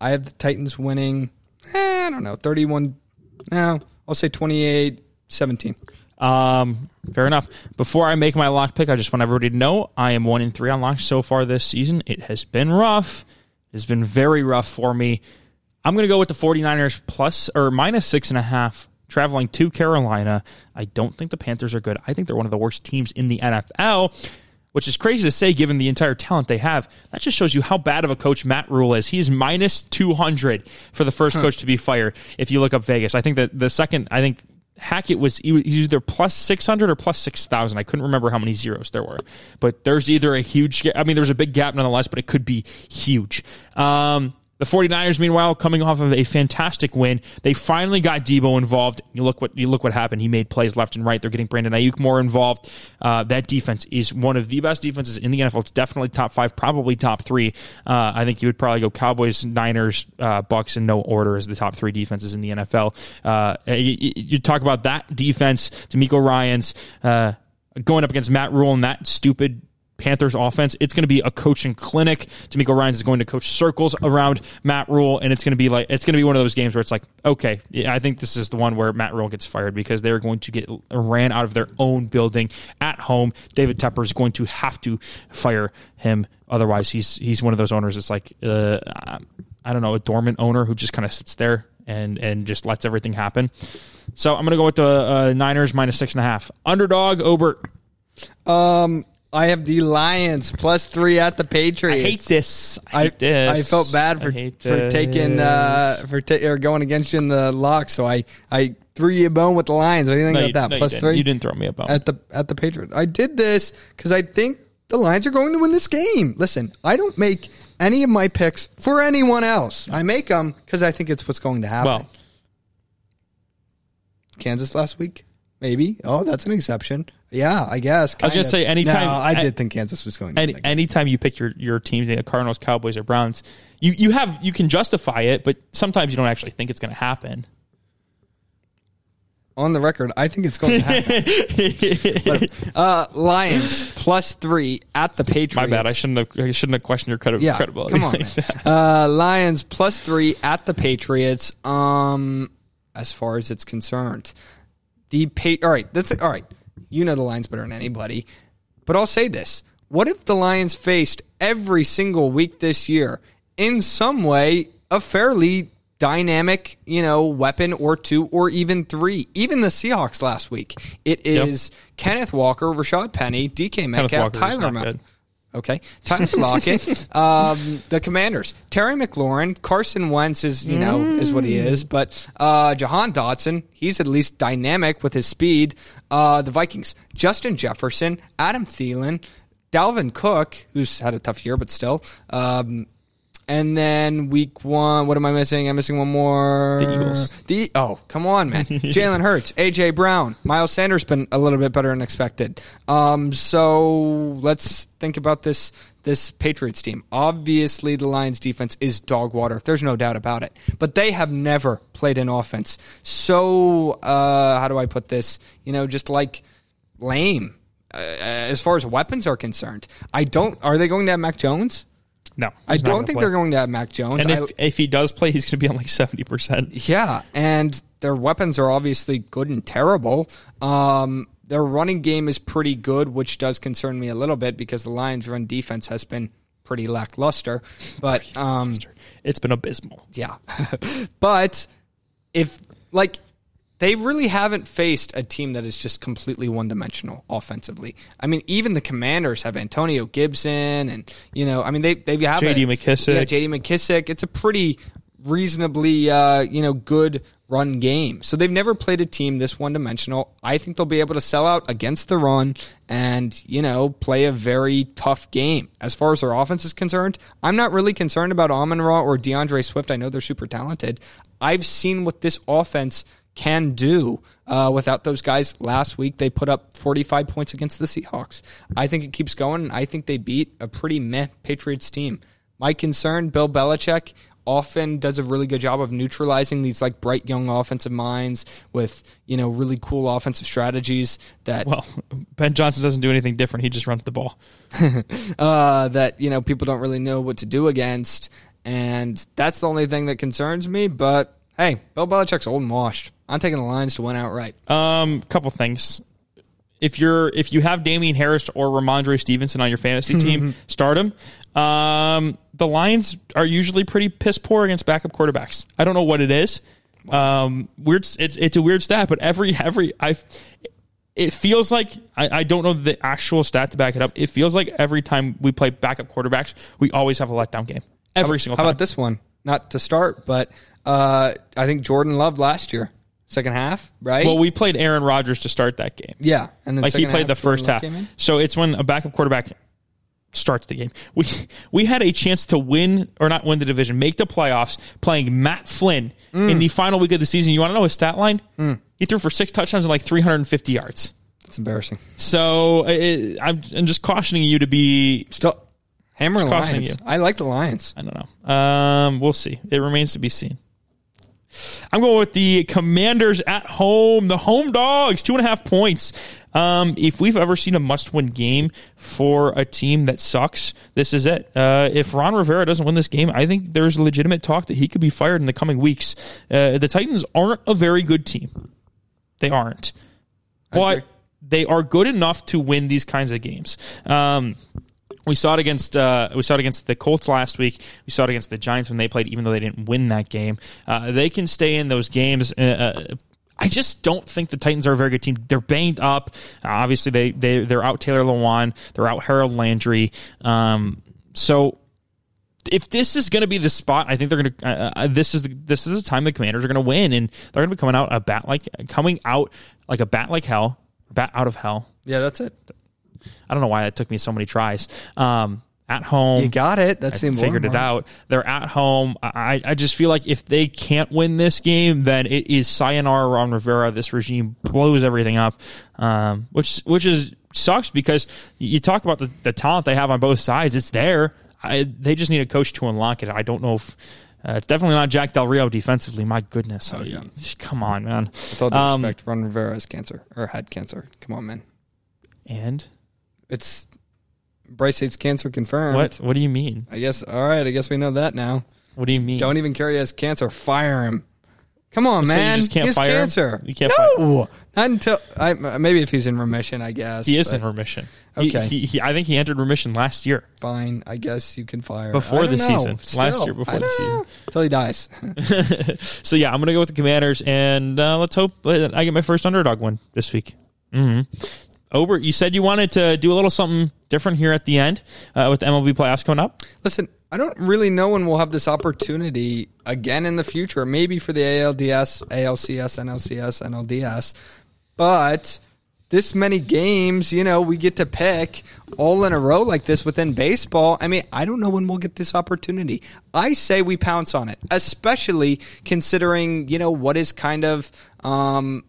I have the Titans winning, eh, I don't know, 31, no, I'll say 28 17. Um, fair enough. Before I make my lock pick, I just want everybody to know I am one in three on locks so far this season. It has been rough. It has been very rough for me. I'm going to go with the 49ers plus or minus six and a half traveling to Carolina. I don't think the Panthers are good. I think they're one of the worst teams in the NFL, which is crazy to say given the entire talent they have. That just shows you how bad of a coach Matt Rhule is. He is minus 200 for the first coach to be fired if you look up Vegas. I think that the second, I think Hackett was he was either plus 600 or plus 6,000. I couldn't remember how many zeros there were. But there's either a huge, I mean, there's a big gap nonetheless, but it could be huge. Um, The 49ers, meanwhile, coming off of a fantastic win, they finally got Deebo involved. You look what you look what happened. He made plays left and right. They're getting Brandon Aiyuk more involved. Uh, that defense is one of the best defenses in the NFL. It's definitely top five, probably top three. Uh, I think you would probably go Cowboys, Niners, uh, Bucks in no order as the top three defenses in the NFL. Uh, you, you, talk about that defense, DeMeco Ryans uh, going up against Matt Rhule and that stupid Panthers offense. It's going to be a coaching clinic. DeMeco Ryans is going to coach circles around Matt Rhule, and it's going to be like it's going to be one of those games where it's like, okay, I think this is the one where Matt Rhule gets fired because they're going to get ran out of their own building at home. David Tepper is going to have to fire him, otherwise he's he's one of those owners. It's like uh, I don't know, a dormant owner who just kind of sits there and and just lets everything happen. So I'm going to go with the uh, Niners minus six and a half. Underdog Obert. Um, I have the Lions plus three at the Patriots. I hate this. I, hate this. I felt bad for for taking uh, for ta- or going against you in the lock, so I I threw you a bone with the Lions. What do you think no, about that? No, plus you three. You didn't throw me a bone at the at the Patriots. I did this because I think the Lions are going to win this game. Listen, I don't make any of my picks for anyone else. I make them because I think it's what's going to happen. Well, Kansas last week. Maybe. Oh, that's an exception. Yeah, I guess. I was going to say anytime. No, I did think Kansas was going. to any, Anytime you pick your your team, the Cardinals, Cowboys, or Browns, you you have you can justify it, but sometimes you don't actually think it's going to happen. On the record, I think it's going to happen. *laughs* but, uh, Lions plus three at the Patriots. My bad. I shouldn't have. I shouldn't have questioned your credi- yeah, credibility. Come on, like uh, Lions plus three at the Patriots. Um, as far as it's concerned, the pay. All right, that's all right. You know the Lions better than anybody, but I'll say this: What if the Lions faced every single week this year in some way a fairly dynamic, you know, weapon or two or even three. Even the Seahawks last week. It is yep. Kenneth Walker, Rashaad Penny, DK Metcalf, Tyler Mel- Okay. Tyler Lockett, *laughs* um, the Commanders, Terry McLaurin, Carson Wentz is you know mm. is what he is, but uh, Jahan Dotson, he's at least dynamic with his speed. Uh, the Vikings, Justin Jefferson, Adam Thielen, Dalvin Cook, who's had a tough year but still. Um, and then week one, what am I missing? I'm missing one more. The Eagles. The oh, come on, man. *laughs* Jalen Hurts, AJ Brown, Miles Sanders been a little bit better than expected. Um, so let's think about this this Patriots team. Obviously, the Lions defense is dog water. There's no doubt about it. But they have never played an offense. So uh, how do I put this? You know, just like lame uh, as far as weapons are concerned. I don't. Are they going to have Mac Jones? No, I don't think play. they're going to have Mac Jones. And if, I, if he does play, he's going to be on like seventy percent. Yeah, and their weapons are obviously good and terrible. Um, their running game is pretty good, which does concern me a little bit because the Lions' run defense has been pretty lackluster. But um, it's been abysmal. Yeah, *laughs* but if like they really haven't faced a team that is just completely one dimensional offensively. I mean, even the Commanders have Antonio Gibson, and you know, I mean, they they have J.D. McKissic. Yeah, J.D. McKissic. It's a pretty reasonably uh, you know good run game. So they've never played a team this one dimensional. I think they'll be able to sell out against the run and, you know, play a very tough game. As far as their offense is concerned, I'm not really concerned about Amon Ra or D'Andre Swift. I know they're super talented. I've seen what this offense can do uh, without those guys. Last week, they put up 45 points against the Seahawks. I think it keeps going. I think they beat a pretty meh Patriots team. My concern, Bill Belichick often does a really good job of neutralizing these like bright young offensive minds with you know really cool offensive strategies that well ben johnson doesn't do anything different he just runs the ball *laughs* uh, that you know people don't really know what to do against and that's the only thing that concerns me but hey bill belichick's old and washed I'm taking the Lions to win outright. Um, couple things. If you're if you have Damien Harris or Rhamondre Stevenson on your fantasy *laughs* team, start them. Um, the Lions are usually pretty piss poor against backup quarterbacks. I don't know what it is. Um, weird. It's it's a weird stat, but every every I it feels like I, I, don't know the actual stat to back it up. It feels like every time we play backup quarterbacks, we always have a letdown game. Every single how time. How about this one? Not to start, but uh, I think Jordan Love last year second half, right? Well, we played Aaron Rodgers to start that game. Yeah, and then like he played the first half. So it's when a backup quarterback starts the game. We we had a chance to win or not win the division, make the playoffs, playing Matt Flynn in the final week of the season. You want to know his stat line? He threw for six touchdowns and like 350 yards. It's embarrassing. So it, I'm, I'm just cautioning you to be. Still, hammer Lions. you. I like the Lions. I don't know. Um, we'll see. It remains to be seen. I'm going with the Commanders at home, the home dogs, two and a half points. Um, if we've ever seen a must-win game for a team that sucks, this is it. Uh, if Ron Rivera doesn't win this game, I think there's legitimate talk that he could be fired in the coming weeks. Uh, the Titans aren't a very good team. They aren't, but they are good enough to win these kinds of games. Um, we saw it against uh, we saw it against the Colts last week. We saw it against the Giants when they played, even though they didn't win that game. Uh, they can stay in those games. Uh, uh, I just don't think the Titans are a very good team. They're banged up. Obviously, they they they're out Taylor Lewan. They're out Harold Landry. Um, so if this is going to be the spot, I think they're going to. Uh, uh, this is the, this is the time the Commanders are going to win, and they're going to be coming out a bat like coming out like a bat like hell, bat out of hell. Yeah, that's it. I don't know why it took me so many tries. Um, at home, You got it. That's the I important figured it out. They're at home. I, I just feel like if they can't win this game, then it is sayonara Ron Rivera. This regime blows everything up, um, which which is sucks because you talk about the, the talent they have on both sides. It's there. I, they just need a coach to unlock it. I don't know if. Uh, it's definitely not Jack Del Rio defensively. My goodness. Oh, yeah. Come on, man. With all due Um, respect, Ron Rivera has cancer or had cancer. Come on, man. And It's Bryce hates cancer confirmed. what? What do you mean? I guess. All right. I guess we know that now. What do you mean? Don't even care he has cancer. Fire him. Come on, So you man. just can't he has fire him? cancer. You can't no, not until I, maybe if he's in remission. I guess He is but in remission. He- Okay. He, he, I think he entered remission last year. Fine. I guess you can fire Before don't the know. season. Still, Last year before I the don't season. know. Till he dies. *laughs* *laughs* So yeah, I'm gonna go with the Commanders, and uh, let's hope that I get my first underdog win this week. hmm Ober, you said you wanted to do a little something different here at the end uh, with MLB playoffs coming up. Listen, I don't really know when we'll have this opportunity again in the future. Maybe for the ALDS, ALCS, NLCS, NLDS, but this many games, you know, we get to pick all in a row like this within baseball. I mean, I don't know when we'll get this opportunity. I say we pounce on it, especially considering, you know, what is kind of um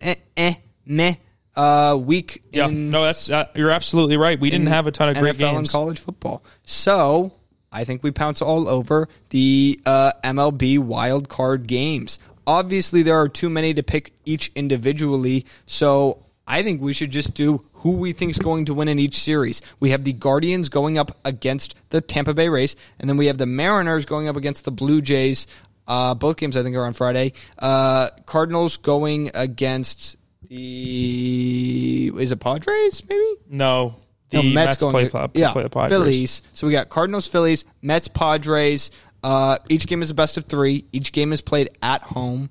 eh, eh meh uh week Yeah, in no, that's uh, you're absolutely right. We didn't have a ton of great NFL and games. college football. So I think we pounce all over the uh, MLB wild card games. Obviously, there are too many to pick each individually. So I think we should just do who we think is going to win in each series. We have the Guardians going up against the Tampa Bay Rays, and then we have the Mariners going up against the Blue Jays. Uh, both games, I think, are on Friday. Uh, Cardinals going against the is it Padres? Maybe No, the no, Mets, going play, to- play, yeah, play the Padres. Phillies. So we got Cardinals, Phillies, Mets, Padres. Uh, each game is a best of three. Each game is played at home.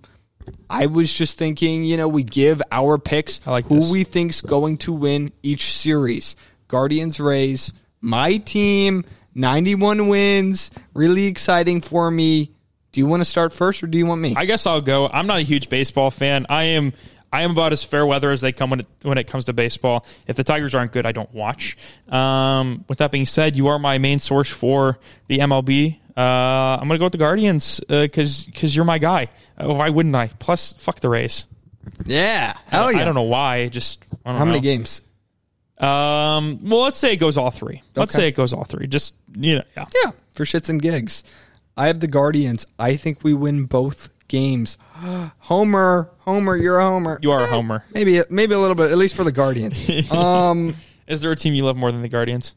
I was just thinking, you know, we give our picks I like who this. we think's going to win each series. Guardians, Rays, my team, 91 wins. Really exciting for me. Do you want to start first or do you want me? I guess I'll go. I'm not a huge baseball fan. I am. I am about as fair weather as they come when it, when it comes to baseball. If the Tigers aren't good, I don't watch. Um, with that being said, you are my main source for the MLB. Uh, I'm going to go with the Guardians because because you're my guy. Uh, why wouldn't I? Plus, fuck the Rays. yeah. Hell yeah. I don't know why. Just I don't How many games? Um, well, let's say it goes all three. Let's Okay. say it goes all three. Just you know, yeah. Yeah, for shits and gigs. I have the Guardians. I think we win both games. *gasps* Homer, Homer, you're a Homer. You are a Eh, homer. Maybe, maybe a little bit, at least for the Guardians. *laughs* um, Is there a team you love more than the Guardians?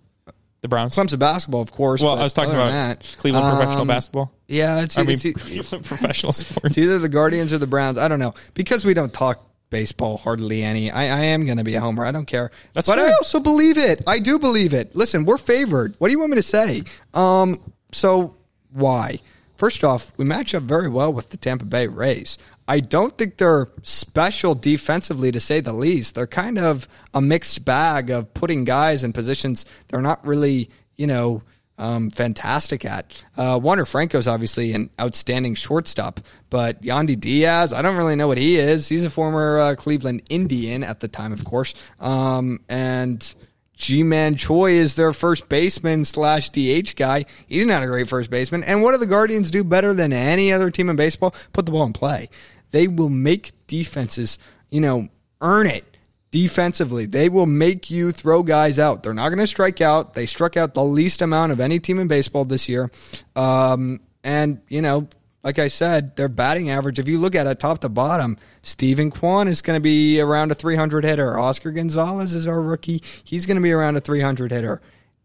The Browns. Clemson basketball, of course. Well, I was talking about that, Cleveland professional um, basketball. Yeah, it's, I mean, it's, it's *laughs* Cleveland professional sports. either the Guardians or the Browns. I don't know because we don't talk baseball hardly any. I, I am going to be a homer. I don't care. That's but I also believe it. I do believe it. Listen, we're favored. What do you want me to say? Um, so why? First off, we match up very well with the Tampa Bay Rays. I don't think they're special defensively to say the least. They're kind of a mixed bag of putting guys in positions they're not really, you know, um, fantastic at. Uh, Wander Franco's obviously an outstanding shortstop, but Yandy Diaz, I don't really know what he is. He's a former uh, Cleveland Indian at the time, of course. Um, and Ji-Man Choi is their first baseman slash DH guy. He's not a great first baseman. And what do the Guardians do better than any other team in baseball? Put the ball in play. They will make defenses, you know, earn it defensively. They will make you throw guys out. They're not going to strike out. They struck out the least amount of any team in baseball this year. Um, and, you know, like I said, their batting average, if you look at it top to bottom, Steven Kwan is going to be around a 300 hitter. Oscar Gonzalez is our rookie. He's going to be around a 300 hitter,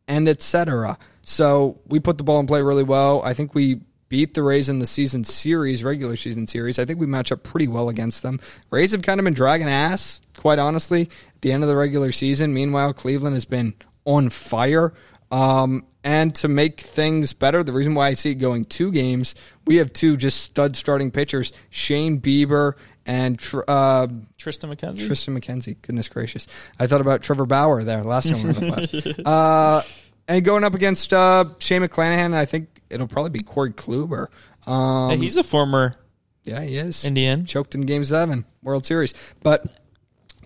and etc. So we put the ball in play really well. I think we beat the Rays in the season series, regular season series. I think we match up pretty well against them. Rays have kind of been dragging ass, quite honestly, at the end of the regular season. Meanwhile, Cleveland has been on fire. Um, and to make things better, the reason why I see it going two games, we have two just stud starting pitchers, Shane Bieber and uh, Triston McKenzie. Triston McKenzie. Goodness gracious. I thought about Trevor Bauer there last time we were *laughs* uh, and going up against uh, Shane McClanahan, I think it'll probably be Corey Kluber. Um, Hey, he's a former yeah, he is. Indian. Choked in game seven, World Series. But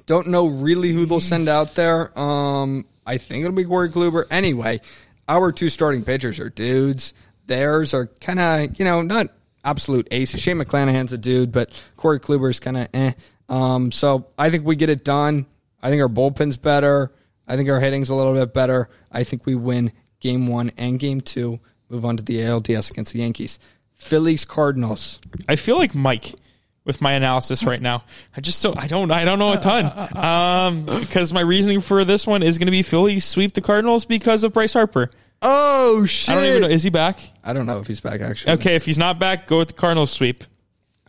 don't know really who they'll send out there. Um, I think it'll be Corey Kluber. Anyway, our two starting pitchers are dudes. Theirs are kind of, you know, not absolute aces. Shane McClanahan's a dude, but Corey Kluber's kind of eh. Um, so I think we get it done. I think our bullpen's better. I think our hitting's a little bit better. I think we win game one and game two. Move on to the ALDS against the Yankees. Phillies Cardinals. I feel like Mike with my analysis right now. I just don't. I don't. I don't know a ton. Um, because my reasoning for this one is going to be Philly sweep the Cardinals because of Bryce Harper. Oh shit! I don't even know. Is he back? I don't know if he's back actually. Okay, if he's not back, go with the Cardinals sweep.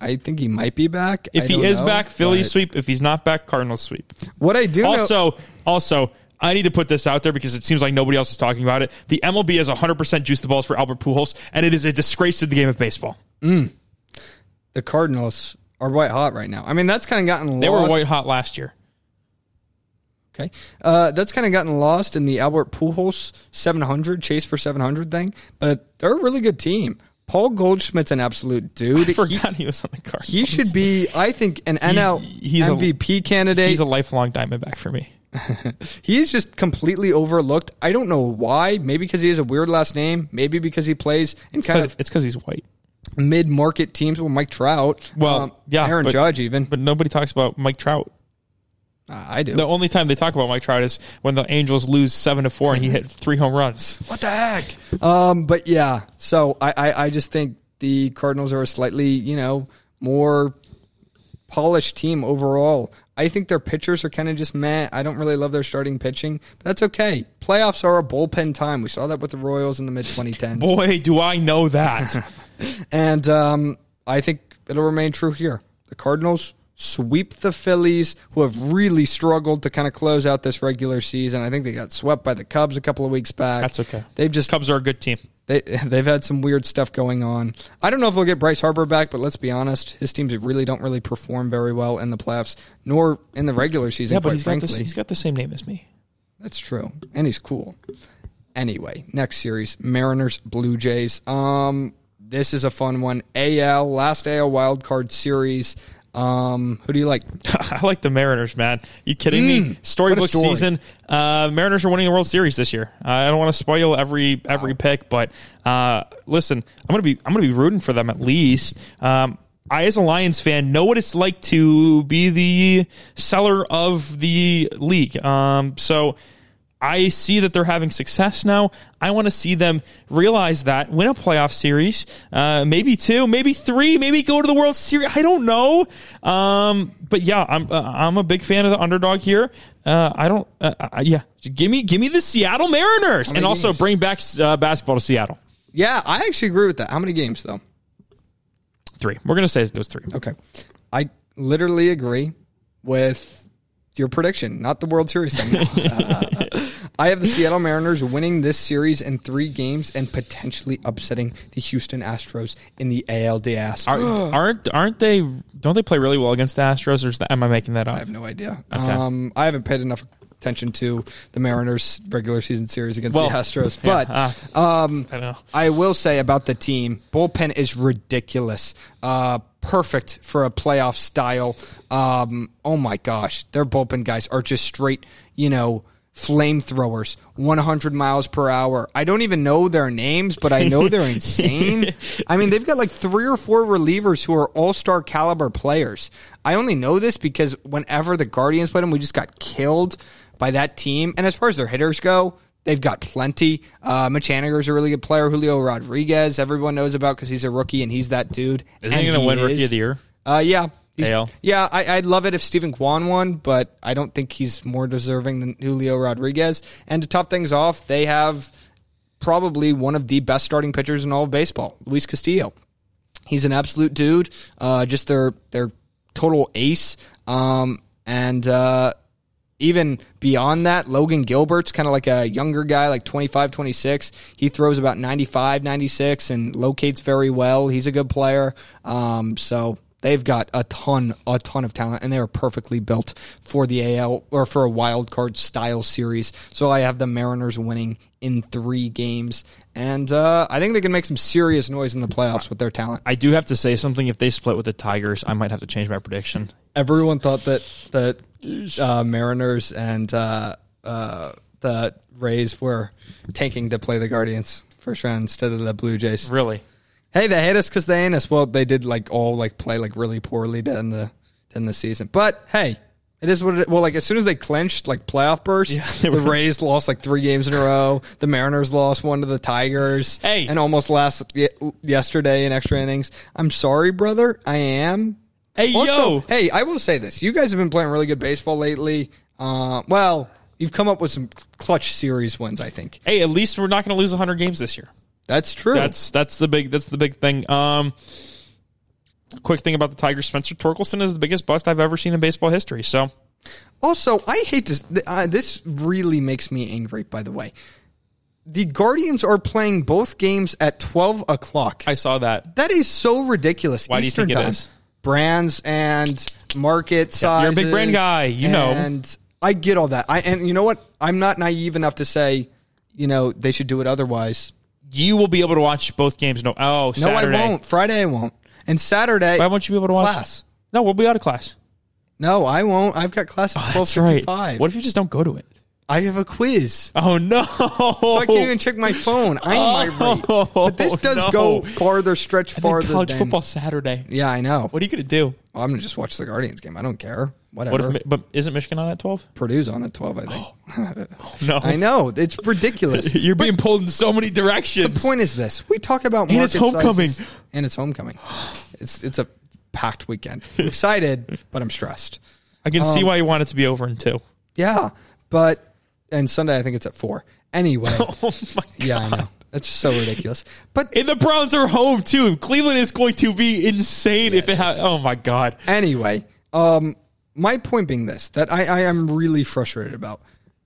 I think he might be back. If he is know, back, Philly but sweep. If he's not back, Cardinals sweep. What I do know, Also, also, I need to put this out there because it seems like nobody else is talking about it. The MLB has 100% juice the balls for Albert Pujols, and it is a disgrace to the game of baseball. the Cardinals are white hot right now. I mean, that's kind of gotten lost. They were white hot last year. Okay, uh, that's kind of gotten lost in the Albert Pujols 700 chase for 700 thing, but they're a really good team. Paul Goldschmidt's an absolute dude. *laughs* I He- forgot he, was on the Cardinals. He, should be, I think, an NL he's a- MVP candidate. He's a lifelong Diamondback for me. *laughs* He's just completely overlooked. I don't know why. Maybe because he has a weird last name. Maybe because he plays in kind of It's because he's white. Mid-market teams. Well, Mike Trout. Well, um, yeah, Aaron but- Judge even. But nobody talks about Mike Trout. Uh, I do. The only time they talk about Mike Trout is when the Angels lose seven to four and he hit three home runs. What the heck? Um, but yeah, so I, I, I just think the Cardinals are a slightly, you know, more polished team overall. I think their pitchers are kind of just meh. I don't really love their starting pitching, but that's okay. Playoffs are a bullpen time. We saw that with the Royals in the mid 2010s. *laughs* Boy, do I know that. *laughs* And um, I think it'll remain true here. The Cardinals sweep the Phillies, who have really struggled to kind of close out this regular season. I think they got swept by the Cubs a couple of weeks back. That's okay. They've just Cubs are a good team. they *laughs* they've had some weird stuff going on. I don't know if they'll get Bryce Harper back, but let's be honest, his teams really don't really perform very well in the playoffs, nor in the regular season. Yeah, but quite he's got, frankly, this, he's got the same name as me. that's true, and he's cool. Anyway, next series: Mariners Blue Jays. Um, this is a fun one. AL last AL wild card series. Um, who do you like? *laughs* I like the Mariners, man. You kidding me? Storybook story. season. Uh, Mariners are winning the World Series this year. I don't want to spoil every every pick, but uh, listen, I'm gonna be I'm gonna be rooting for them at least. Um, I, as a Lions fan, know what it's like to be the cellar of the league. Um, so I see that they're having success now. I want to see them realize that, win a playoff series, uh, maybe two, maybe three, maybe go to the World Series. I don't know. Um, but yeah, I'm uh, I'm a big fan of the underdog here. Uh, I don't. Uh, uh, yeah, give me give me the Seattle Mariners, and many also games? bring back uh, basketball to Seattle. Yeah, I actually agree with that. How many games though? Three. We're gonna say it goes three. Okay. I literally agree with your prediction, not the World Series thing. *laughs* I have the Seattle Mariners winning this series in three games and potentially upsetting the Houston Astros in the ALDS. Are, *gasps* aren't aren't they? Don't they play really well against the Astros? Or is that, am I making that up? I have no idea. Um, I haven't paid enough attention to the Mariners regular season series against Well, the Astros, yeah, but uh, um, I. I will say about the team, bullpen is ridiculous. Uh, perfect for a playoff style. Um, oh my gosh, their bullpen guys are just straight, you know, flamethrowers, 100 miles per hour. I don't even know their names, but I know they're *laughs* insane. I mean, they've got like three or four relievers who are all star caliber players. I only know this because whenever the Guardians played them, we just got killed by that team. And as far as their hitters go, They've got plenty. Uh, Mitch Haniger's a really good player. Julio Rodriguez, everyone knows about because he's a rookie and he's that dude. Isn't And he going to win is. Rookie of the Year? Uh, yeah. AL? Yeah, I, I'd love it if Steven Kwan won, but I don't think he's more deserving than Julio Rodriguez. And to top things off, they have probably one of the best starting pitchers in all of baseball, Luis Castillo. He's an absolute dude. Uh, just their their total ace. Um, and uh, even beyond that, Logan Gilbert's kind of like a younger guy, like 25, 26. He throws about 95, 96 and locates very well. He's a good player. Um, so they've got a ton, a ton of talent, and they are perfectly built for the AL or for a wild card style series. So I have the Mariners winning in three games. And uh, I think they can make some serious noise in the playoffs with their talent. I do have to say something. If they split with the Tigers, I might have to change my prediction. everyone thought that that uh, Mariners and uh, uh, the Rays were tanking to play the Guardians first round instead of the Blue Jays. Really? Hey, they hate us because they ain't us. Well, they did like all like play like really poorly end the end the season. But hey, it is what it. Well, like as soon as they clinched like playoff burst, they the Rays lost like three games in a row. The Mariners lost one to the Tigers. Hey. and almost lost ye- yesterday in extra innings. I'm sorry, brother. I am. Hey, Also, yo. hey, I will say this: you guys have been playing really good baseball lately. Uh, well, you've come up with some clutch series wins. I think Hey, at least we're not going to lose 100 games this year. That's true. That's that's the big that's the big thing. Um, quick thing about the Tigers: Spencer Torkelson is the biggest bust I've ever seen in baseball history. So Also, I hate to. th- Uh, this really makes me angry. By the way, the Guardians are playing both games at twelve o'clock. I saw that. that is so ridiculous. Why do you think it time. is? Brands and market sizes. you're a big brand guy. You know. and I get all that. I and you know what? I'm not naive enough to say, you know, they should do it otherwise. You will be able to watch both games. No, oh, No, I won't. Friday, I won't. And Saturday, Why won't you be able to watch class? No, we'll be out of class. No, I won't. I've got class at oh, twelve Oh, right. What if you just don't go to it? I have a quiz. Oh no! So I can't even check my phone. I might rate. But this does Oh, no. go farther, stretch And farther college than. football Saturday. Yeah, I know. What are you going to do? I'm gonna just watch the Guardians game. I don't care. Whatever. What if? But isn't Michigan on at twelve? Purdue's on at 12, I think. *gasps* No, I know. It's ridiculous. *laughs* You're being pulled in so many directions. the point is this. We talk about And it's homecoming. sizes- And it's homecoming. It's it's a packed weekend. I'm excited, but I'm stressed. I can Um, see why you want it to be over in two. Yeah, but and Sunday I think it's at 4. Anyway. *laughs* Oh my god! yeah, I know. That's so ridiculous. But And the Browns are home too. Cleveland is going to be insane if it has. Oh my god! Anyway, um, my point being this that I, I am really frustrated about.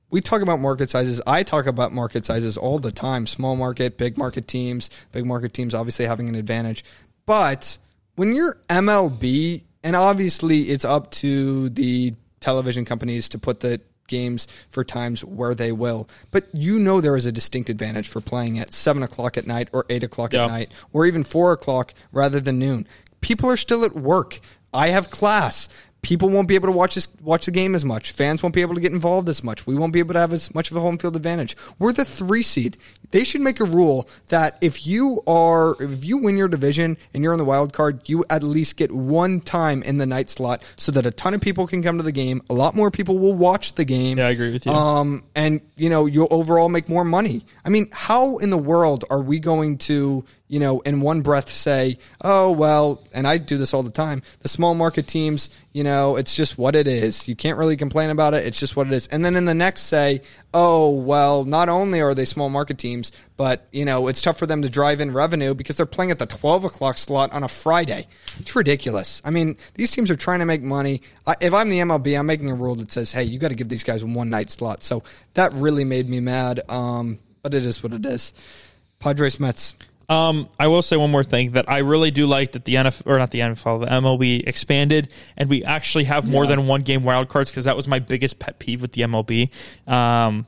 We talk about market sizes. I talk about market sizes all the time. Small market, big market teams, big market teams obviously having an advantage. But when you're MLB, and obviously it's up to the television companies to put the games for times where they will. But you know there is a distinct advantage for playing at seven o'clock at night or eight o'clock at night or even four o'clock rather than noon. People are still at work. I have class. People won't be able to watch this, watch the game as much. Fans won't be able to get involved as much. We won't be able to have as much of a home field advantage. We're the three seed. They should make a rule that if you are if you win your division and you're in the wild card, you at least get one time in the night slot so that a ton of people can come to the game. A lot more people will watch the game. Yeah, I agree with you. Um, and you know, you'll overall make more money. I mean, how in the world are we going to, you know, in one breath say, oh, well, and I do this all the time, the small market teams, you know, it's just what it is. You can't really complain about it. It's just what it is. And then in the next say, oh, well, not only are they small market teams, but, you know, it's tough for them to drive in revenue because they're playing at the 12 o'clock slot on a Friday. It's ridiculous. I mean, these teams are trying to make money. I, if I'm the MLB, I'm making a rule that says, hey, you got to give these guys one night slot. So that really made me mad. Um, but it is what it is. Padres Mets. Um, I will say one more thing that I really do like that the NFL or not the NFL, the MLB expanded and we actually have more Yeah. than one game wild cards because that was my biggest pet peeve with the MLB. Um,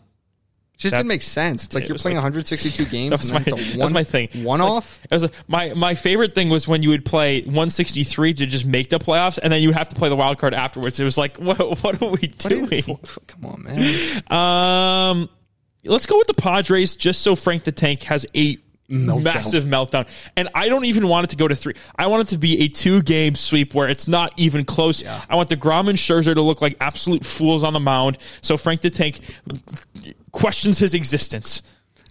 just That- didn't make sense. It's like It you're playing like- *laughs* 162 games. That's and my, a one, that's my thing. One like- off. it was like my my favorite thing was when you would play 163 to just make the playoffs, and then you would have to play the wild card afterwards. It was like, *laughs* what what are we is- doing? *laughs* Come on, man. Um, let's go with the Padres just so Frank the Tank has a Meltdown. massive meltdown. And I don't even want it to go to three. I want it to be a two game sweep where it's not even close. I want deGrom and Scherzer to look like absolute fools on the mound. So Frank the Tank questions his existence.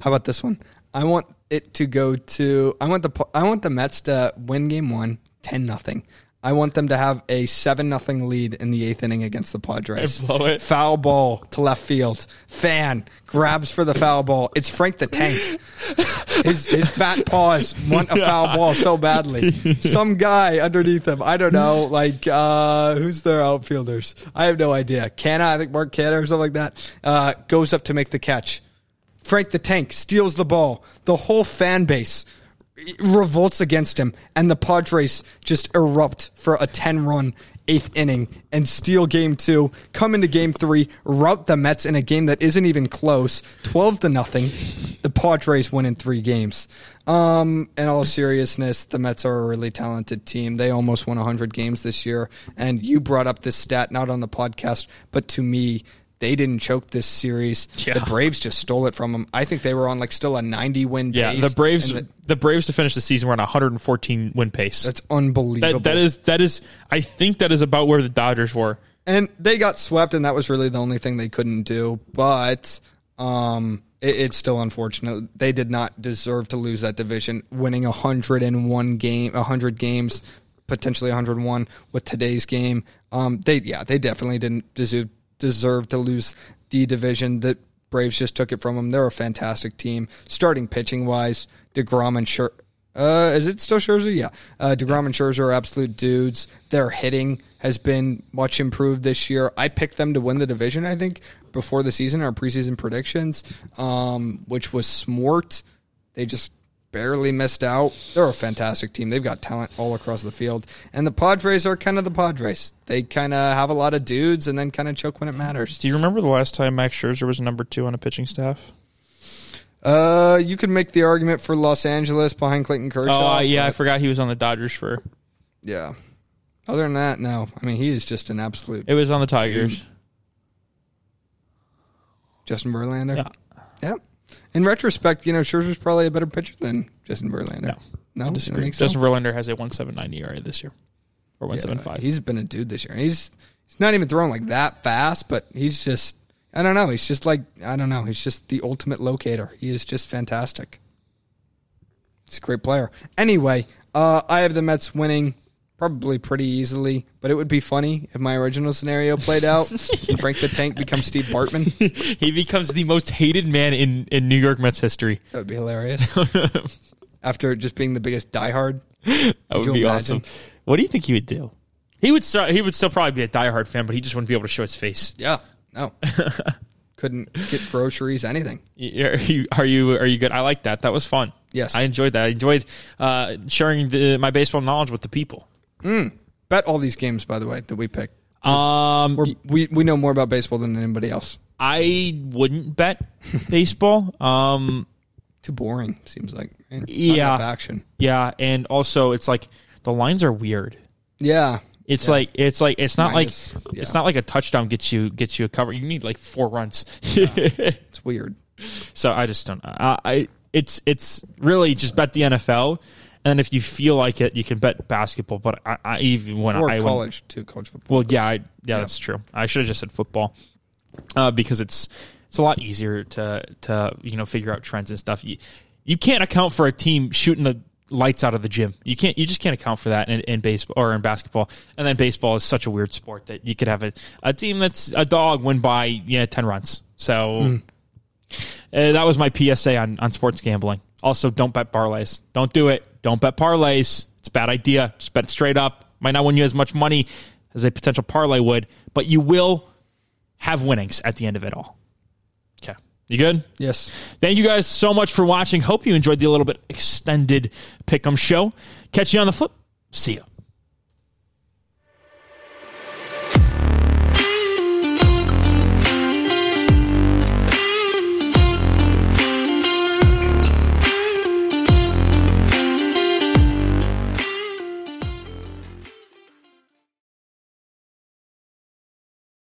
How about this one? I want it to go to. I want the. I want the Mets to win Game One, 10 nothing. I want them to have a seven nothing lead in the eighth inning against the Padres. Blow it. Foul ball to left field. Fan grabs for the foul ball. It's Frank the Tank. His his fat paws want a foul ball so badly. Some guy underneath him. I don't know. Like uh, who's their outfielders? I have no idea. Canha, I think Mark Canha or something like that. Uh, goes up to make the catch. Frank the Tank steals the ball. The whole fan base revolts against him, and the Padres just erupt for a 10 run eighth inning and steal game two, come into game three, rout the Mets in a game that isn't even close, 12 to nothing. The Padres win in three games. Um, in all seriousness, the Mets are a really talented team. They almost won 100 games this year. And you brought up this stat, not on the podcast, but to me, they didn't choke this series. Yeah. The Braves just stole it from them. I think they were on like still a 90 win Yeah, pace. the Braves. the- the Braves to finish the season were on a 114 win pace. that's unbelievable. that that is that is. I think that is about where the Dodgers were. and they got swept, and that was really the only thing they couldn't do. But um, it, it's still unfortunate. They did not deserve to lose that division, winning hundred and one game, hundred games, potentially 101 with today's game. Um, they yeah, they definitely didn't deserve deserve to lose the division. The Braves just took it from them. They're a fantastic team, starting pitching wise. Degrom and Scher- uh, is it still Scherzer? Yeah. Uh, DeGrom and Scherzer are absolute dudes. Their hitting has been much improved this year. I picked them to win the division, I think, before the season, our preseason predictions, um, which was smart. They just barely missed out. They're a fantastic team. They've got talent all across the field. And the Padres are kind of the Padres. They kind of have a lot of dudes and then kind of choke when it matters. Do you remember the last time Max Scherzer was number two on a pitching staff? Uh, you could make the argument for Los Angeles behind Clayton Kershaw. Oh yeah, I forgot he was on the Dodgers for. yeah. Other than that, no. I mean, he is just an absolute It was on the Tigers. Justin Verlander. Yeah. Yeah. In retrospect, you know, Scherzer's probably a better pitcher than Justin Verlander. No. No, I disagree. think so? Justin Verlander has a 179 ERA this year, or Yeah, 175. He's been a dude this year. He's he's not even throwing like that fast, but he's just I don't know. He's just like I don't know. He's just the ultimate locator. He is just fantastic. He's a great player. Anyway, uh, I have the Mets winning probably pretty easily, but it would be funny if my original scenario played out *laughs* and Frank the Tank becomes Steve Bartman. *laughs* he becomes the most hated man in, in New York Mets history. That would be hilarious. *laughs* After just being the biggest diehard. That would be imagine? awesome. What do you think he would do? He would start. He would still probably be a diehard fan, but he just wouldn't be able to show his face. Yeah. No. Couldn't get groceries, anything. Are you are you are you good? I like that. That was fun. Yes. I enjoyed that. I enjoyed uh, sharing the, my baseball knowledge with the people. Bet all these games, by the way, that we pick. Um, We're, we we know more about baseball than anybody else. I wouldn't bet baseball. Um, Too boring, seems like. right? Not Yeah. enough action. yeah, and also it's like the lines are weird. Yeah. It's like it's like it's not Minus- like yeah. it's not like a touchdown gets you gets you a cover. You need like four runs. *laughs* It's weird. so I just don't. I, I it's it's really just bet the NFL, and if you feel like it, you can bet basketball. But I, I even when Or I went- college, too. College football. well, yeah, I, yeah, that's true. I should have just said football uh, because it's it's a lot easier to to you know figure out trends and stuff. You you can't account for a team shooting the lights out of the gym. You can't. You just can't account for that in, in baseball or in basketball. And then baseball is such a weird sport that you could have a, a team that's a dog win by yeah ten runs. So uh, that was my PSA on on sports gambling. Also, don't bet parlays. Don't do it. Don't bet parlays. It's a bad idea. Just bet straight up. Might not win you as much money as a potential parlay would, but you will have winnings at the end of it all. Okay. You good? Yes. Thank you guys so much for watching. Hope you enjoyed the little bit extended pick'em show. Catch you on the flip. See ya.